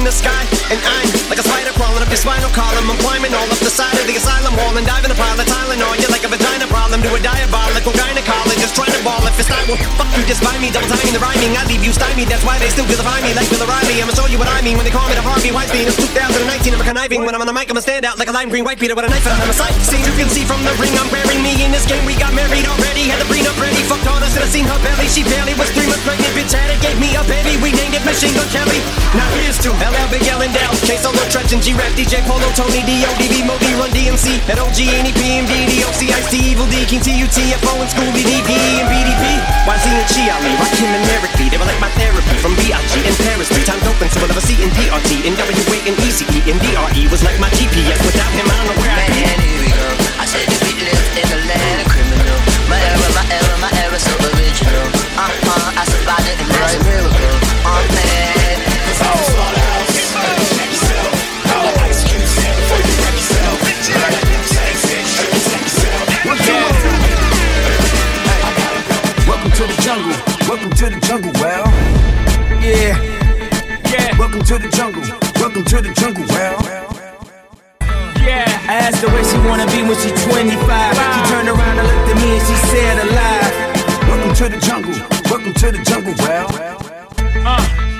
The sky. And I'm like a spider crawling up your spinal column. I'm climbing all up the side of the asylum wall and diving a pile of Tylenol. You're like a vagina problem to a diabolical gynecologist trying to ball if it's not well, fuck you, just buy me. Double timing the rhyming. I leave you stymied. That's why they still vilify me like Bill O'Reilly. I'ma show you what I mean when they call me the Harvey Weinstein. It's 2019. I'm a conniving. When I'm on the mic, I'm a stand out like a lime green white beater with a knife and I'm a sight. See, you can see from the ring I'm wearing me in this game. We got married already. Had the prenup ready. Fucked all should have seen her belly. She barely was three months pregnant. Bitch had it, gave me a baby. We named it Machine Gun Kelly. Now here's to LL Big L and Dell. K Solo Treach and G Rap DJ Polo Tony D O D B Moby Run DMC. At OG Any PMD DOC Ice T Evil D King T U T F O and Scooby DP and BDP. YZ and Chi Ali. Rakim and Eric B. They were like my therapy from BIG and Paris. Three times open, so we'll never see in PRT. And WA and ECE and DRE was like my GPS. Without him, I don't know where I'd be. Before you wreck yourself. Like Wu Tang said, you should protect yourself. Welcome to the jungle. Welcome to the jungle. Well, yeah, yeah. Welcome to the jungle. Welcome to the jungle. Well, Yeah, the way she wanna be when she 25. She turned around and looked at me and she said alive. Welcome to the jungle. Welcome to the jungle, well. Uh.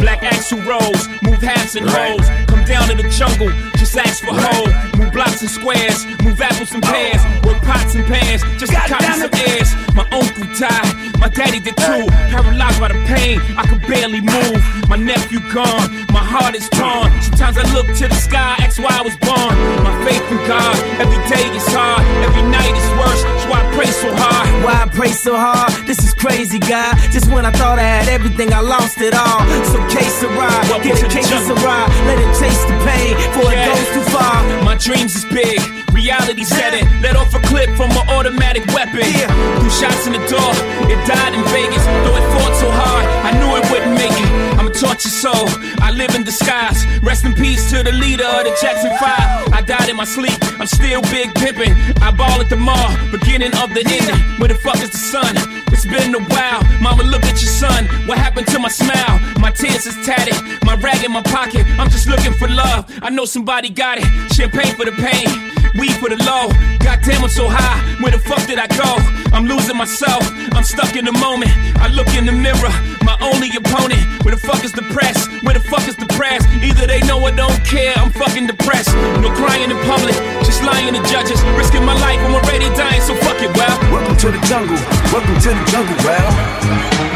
Oh. Black axle rolls, move halves and hoes. Come down to the jungle, just ask for hoe. Move blocks and squares, move apples and pears. Oh. Work pots and pans, just to copy some airs. My uncle died, my daddy did too. Paralyzed by the pain, I could barely move. My nephew gone, my heart is torn. Sometimes I look to the sky, ask why I was born. My faith in God, every day is hard, every night is worse. That's why I pray so hard. Why I pray so hard? This is crazy, God. Just when I thought I had everything, I lost it all. So case a ride, get a case of ride, let it chase the pain before it goes too far. My dreams is big, reality set it. Let off a clip from an automatic weapon. Two shots in the door, it died in Vegas. Though it fought so hard, I knew it wouldn't make it. I'm a tortured soul, I live in disguise. Rest in peace to the leader of the Jackson 5. I died in my sleep, I'm still big pimping. I ball at the mall, beginning of the ending. Where the fuck is the sun? It's been a while. Mama, look at your son. What happened to my smile? My tears is tatted, my rag in my pocket. I'm just looking for love. I know somebody got it. Champagne for the pain, weed for the low. Goddamn, I'm so high. Where the fuck did I go? I'm losing myself. I'm stuck in the moment. I look in the mirror, my only opponent. Where the fuck is the press? Where the fuck is the press? Either they know or don't care. I'm fucking depressed. No crying in public, just lying to judges. Risking my life, when I'm already dying, so fuck it, well. Welcome to the jungle. Welcome to the jungle, well.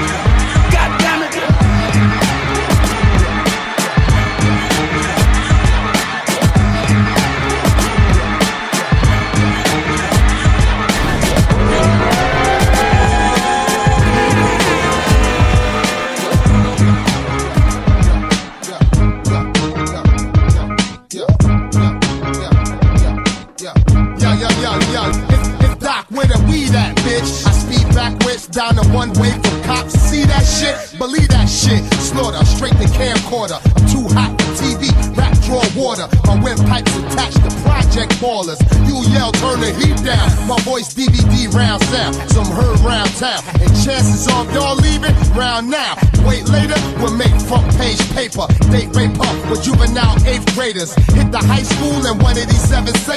Down the one way for cops. See that shit? Believe that shit. Slaughter, straight to camcorder. I'm too hot for TV. Rap draw water. My windpipes attached to project ballers. Turn the heat down. My voice DVD round sound. Some heard round town. And chances of y'all leaving round now. Wait later, we'll make front page paper. Date rape up with juvenile eighth graders. Hit the high school and one of these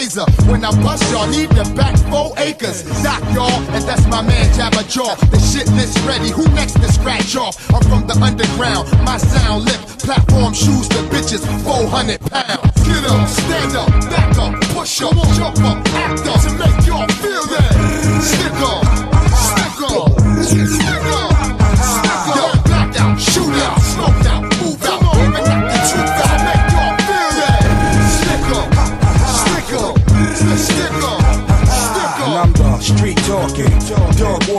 Caesar. When I bust, y'all need the back four acres. Doc, y'all, and that's my man Jabba Jaw. The shit list ready. Who next to scratch off? I'm from the underground. My sound lift. Platform shoes to bitches. 400 pounds. Get up, stand up, push up, jump up, act up to make y'all feel that. Stick up, stick up, stick up,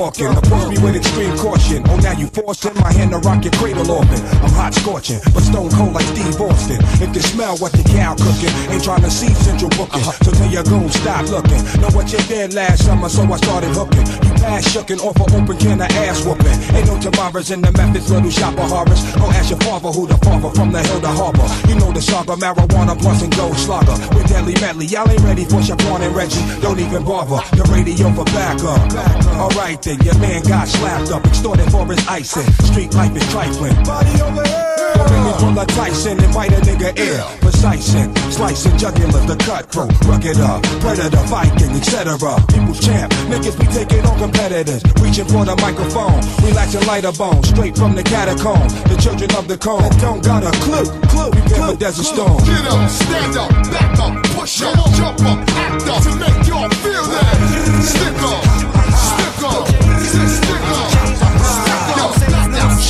dog walking. Approach me with extreme caution. Oh, now you forcing my hand to rock your cradle open. I'm hot scorching, but stone cold like Steve Austin. If you smell what the cow cooking, ain't trying to see central booking. Uh-huh. So tell your goon stop looking. Know what you did last summer, so I started hooking. You pass shooking off an open can of ass whooping. Ain't no tomorrows in the Memphis little shop of horrors. Go ask your father who the father from the hill to harbor. You know the saga, marijuana, plus and gold slugger. With deadly medley, y'all ain't ready for Shaquan and Reggie. Don't even bother. The radio for backup. Alright then, your man got slapped up, extorted for his icing. Street life is trifling. Body over here. Ring full of Tyson, invite a nigga ill. Precising, slicing jugular, the cutthroat, rugged up, predator, Viking, etc. People's champ, niggas be taking on competitors, reaching for the microphone, relaxing lighter bones, straight from the catacombs. The children of the cone don't got a clue, clue. Never desert stone. Get up, stand up, back up, push up, jump up, act up to make y'all feel that. Stick up,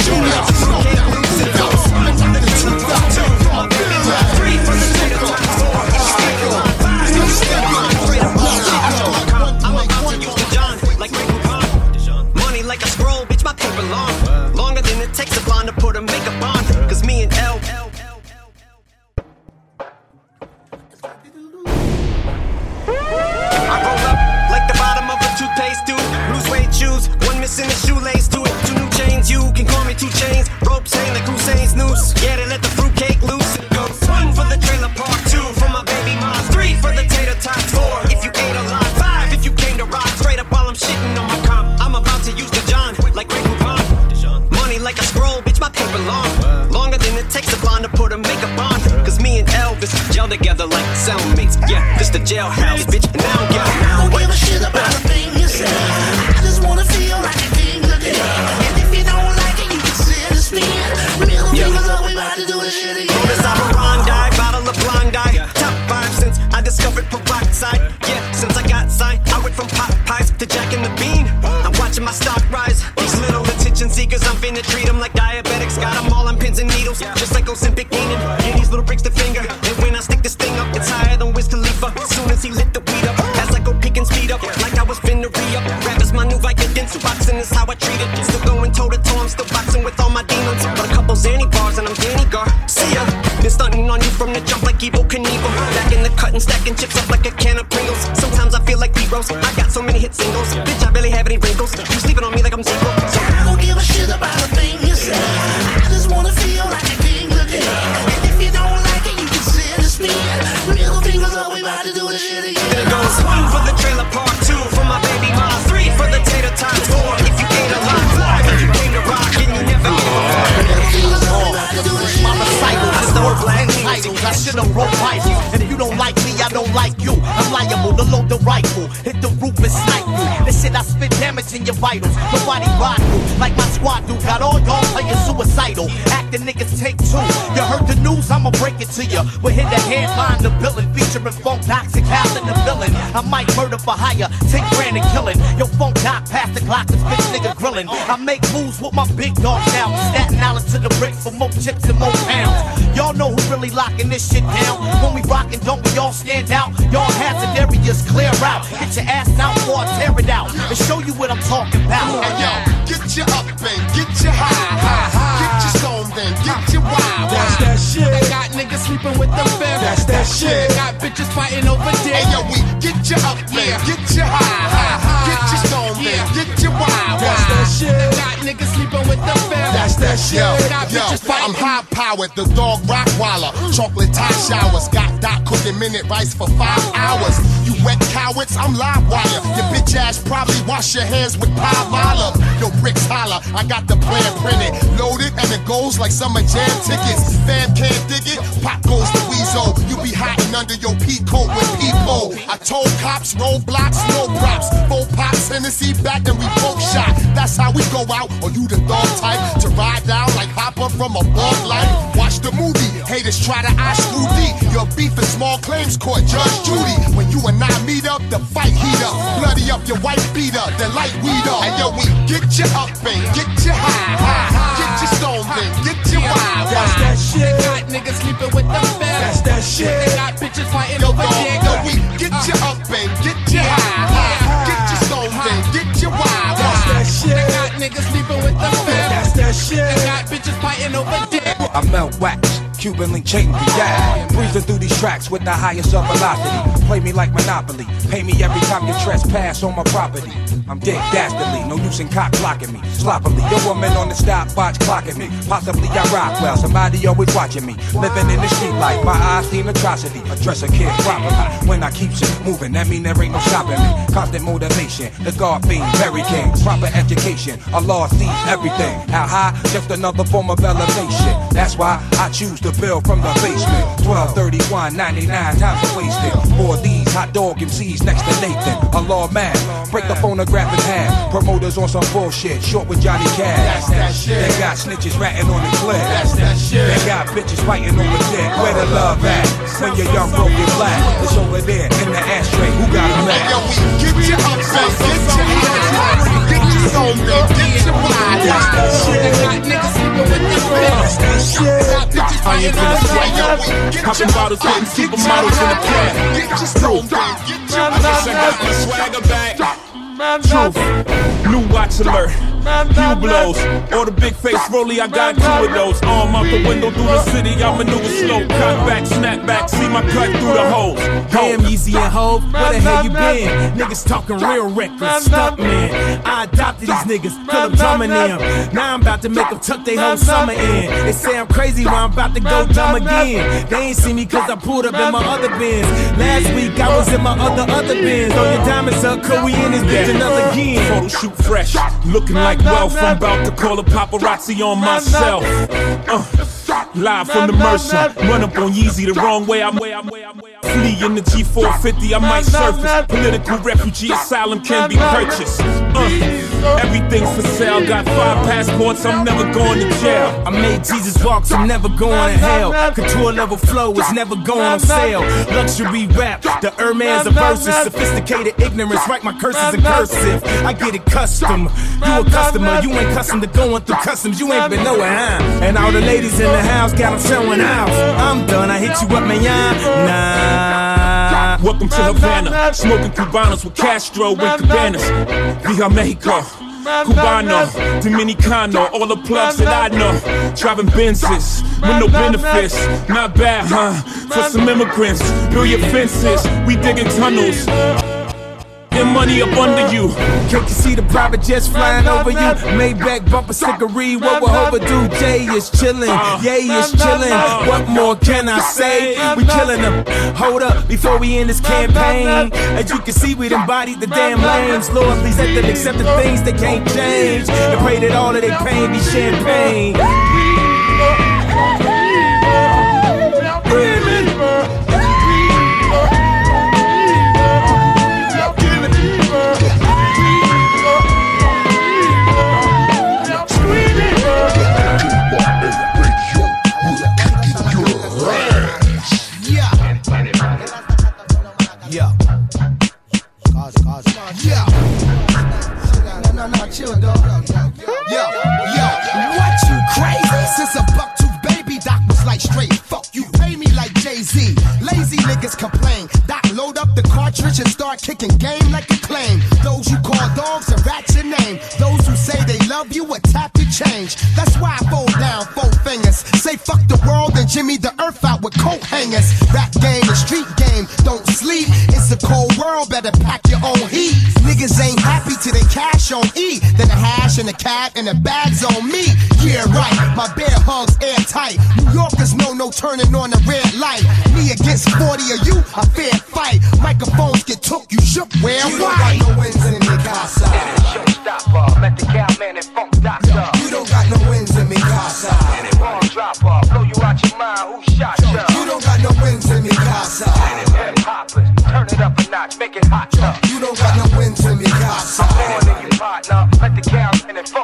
shoot out, villain. I might murder for hire, take grand and killing. Yo, phone doc past the clock, this bitch nigga grilling. I make moves with my big dog now. Staten Island to the bricks for more chips and more pounds. Y'all know who really locking this shit down. When we rockin', don't we all stand out? Y'all hazard areas clear out. Get your ass down before I tear it out. And show you what I'm talking about. Hey, yo, get you up and get you high, high, high. Get you stoned and get you wild. That's that shit. They got niggas sleeping with the fam. That's that shit. They got bitches fighting over dick. Hey, yo, we get you up get you That's. Yo, yo. I'm high powered, the dog Rockwilder. Chocolate top showers, got Doc cooking minute rice for five hours. You wet cowards, I'm live wire. Your bitch ass probably wash your hands with Palmolive. Yo, bricks holler, I got the plan printed, loaded, and it goes like summer jam tickets. Fam can't dig it, pop goes the weasel. You be hiding under your pea coat with people. I told cops, roadblocks, no props. Four pops, Hennessy back, and we both shot. That's how we go out. Or you the dog type to ride down like Hopper from a bug light. Watch the movie. Haters try to eye screw deep. Your beef is small claims court, Judge Judy. When you and I meet up, the fight heat up. Bloody up your white beater, the light weed up. And yo, we get you up and get you high, high. Get you stoned and get you wild. That's that shit. They got niggas sleeping with the fam. That's that shit. They got bitches fighting Yo, over dick. yo, we get uh. you up and get you high, high. Get you stoned and get you wild. That's that shit. They got niggas sleeping with the oh, fam. Shit. They got bitches fighting over dick. I melt wax, Cuban link chain yeah. Breezing through these tracks with the highest of velocity. Play me like Monopoly. Pay me every time you trespass on my property. I'm dead dastardly, no use in cock blocking me. Sloppily, your woman on the stopwatch clocking me. Possibly I rock well, somebody always watching me. Living in the street life, my eyes seen atrocity. Address a kid properly. When I keep shit moving, that mean there ain't no stopping me. Constant motivation, the God fiend, very king. Proper education, Allah sees everything. How high? Just another form of elevation. That's why I choose to build from the basement. 12, 31, 99 times wasted. For these hot dog MCs next to Nathan. A law man, break the phonograph in half. Promoters on some bullshit, short with Johnny Cash. That's that shit. They got snitches ratting on the clip. That's that shit. They got bitches fighting on the dick. Where the love at? When you're young, broke, and black. It's over there in the ashtray. Who got a Hey, yo, we get you up and get you high. Stoned and get you wild. That's that shit. They got niggas sleeping with the fam. That's that shit. They got bitches I ain't fighting finna over sweat, dick. yo. Yo, we Popping bottles, up putting supermodels in the pan. Get you stoned and get you I I got my swagger back. Truth, new watch alert. Few blows, or the big face rolly, I got two of those. Arm out the window through the city, I maneuver slow. Cut back, snap back, see my cut through the holes. Damn, Yeezy and Hov, where the hell you been? Niggas talking real reckless, stunt man. I adopted these niggas, Philip drumming them. Now I'm about to make them tuck their whole summer in. They say I'm crazy, but I'm about to go dumb again. They ain't see me cause I pulled up in my other bins. Last week I was in my other, other bins. Throw your diamonds up, cause we in this bitch another again. Photo shoot fresh, looking like wealth. I'm about to call a paparazzi on myself. Uh, Live from the Mercer. Run up on Yeezy the wrong way. I'm flee in the G450. I might surface. Political refugee asylum can be purchased. Uh, everything's for sale. Got five passports. I'm never going to jail. I made Jesus walks, I'm never going to hell. Couture level flow is never going on sale. Luxury rap, the Hermes of verses. Sophisticated ignorance, write my curses in cursive. I get it custom. You a customer, you ain't custom to going through customs. You ain't been nowhere, huh? And all the ladies in the house got them showing out. I'm done, I hit you up, man. Nah. Welcome to Havana. Smoking Cubanos with Castro and Cabanas. Via Mexico. Cubano, Dominicano, all the plugs that I know. Driving Benzes with no benefits. Not bad, huh? For some immigrants, build your fences. We digging tunnels. Money up under you. Can't you see the private jets flying over you? Maybach bumper stickery, what will overdue? Jay is chillin', Yay is chillin'. What more can I say? We killin' them. Hold up, before we end this campaign. As you can see, we embodied the damn lanes. Lord, please let them accept the things they can't change. And pray that all of their pain be champagne. Dog. Yo, yo, what you crazy? Since a buck tooth baby, Doc was like straight. Fuck you, pay me like Jay Z. Lazy niggas complain. Doc load up the cartridge and start kicking game like a claim. Those you call dogs and rats your name. Those who say they love you will tap your change. That's why I fold down. Say fuck the world and Jimmy the earth out with coat hangers. Rap game and street game, don't sleep. It's a cold world, better pack your own heat. Niggas ain't happy till they cash on E. Then the hash and the cab and the bags on me. Yeah, right, my bear hugs airtight. New Yorkers know no turning on the red light. Me against 40 of you, a fair fight. Microphones get took, you shook, where You don't why? got no wins in me, casa. Showstopper, met the cowman and funk doctor. You don't got no wins in me, casa. And it bomb dropper, blow you out your mind. Who shot ya? You don't got no wins in me, casa. It hip hoppers, turn it up a notch, make it hot. You don't got no wins in me, casa. I'm on in your partner, met the funk doctor. Yeah,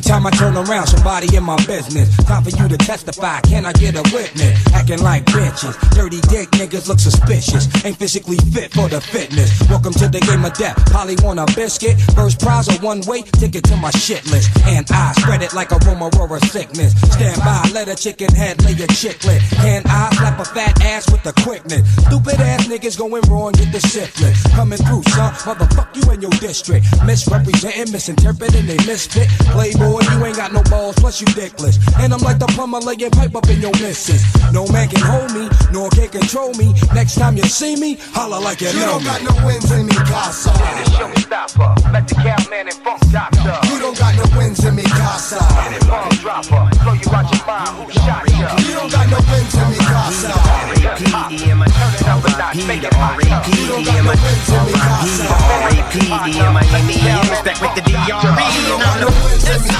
every time I turn around, somebody in my business. Time for you to testify. Can I get a witness? Acting like bitches. Dirty dick niggas look suspicious. Ain't physically fit for the fitness. Welcome to the game of death. Polly want a biscuit. First prize a one way ticket to my shit list. And I spread it like a Romarora sickness. Stand by, let a chicken head lay a chicklet. Can I slap a fat ass with the quickness? Stupid ass niggas going wrong, get the syphilis. Coming through, son. Motherfuck you in your district. Misrepresenting, misinterpreting, they misfit. Playboy, you ain't got no balls, plus you dickless. And I'm like the plumber laying pipe up in your missus. No man can hold me, nor can control me. Next time you see me, holla like you, You know don't me. got no wins in me, casa. And it's showstopper, met the cowman and funk doctor. You don't got no wins in me, casa. And it bomb dropper, blow you out your mind. Who shot ya? You don't got no wins in me, casa. And it hip hop, turn it up a notch, make it hot. You don't got no wins in me, casa. R.A.P.D. Miami, respect with the D.R.E. And I'm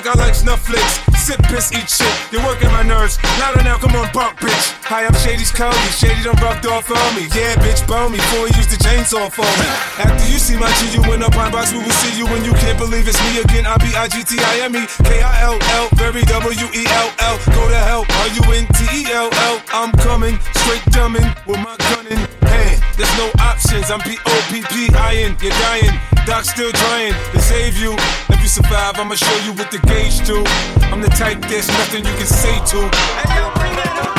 like like I like Netflix. Sip, piss, eat shit. You're working my nerves. Louder now, come on, bump, bitch. Hi, I'm Shady's Cody. Shady done rubbed off on me. Yeah, bitch, bone me before he used the chainsaw for me. After you see my G, you in a pine box. We will see you when you can't believe it's me again. I B I G T I M E K I L L. Very W E L L. Go to hell. Are you in T E L L. I'm coming straight dumbing with my gun in hand. There's no options. I'm P O P P I N. You're dying. Doc still trying to save you. If you survive, I'ma show you what the gauge do. I'm the type there's nothing you can say to. Girl,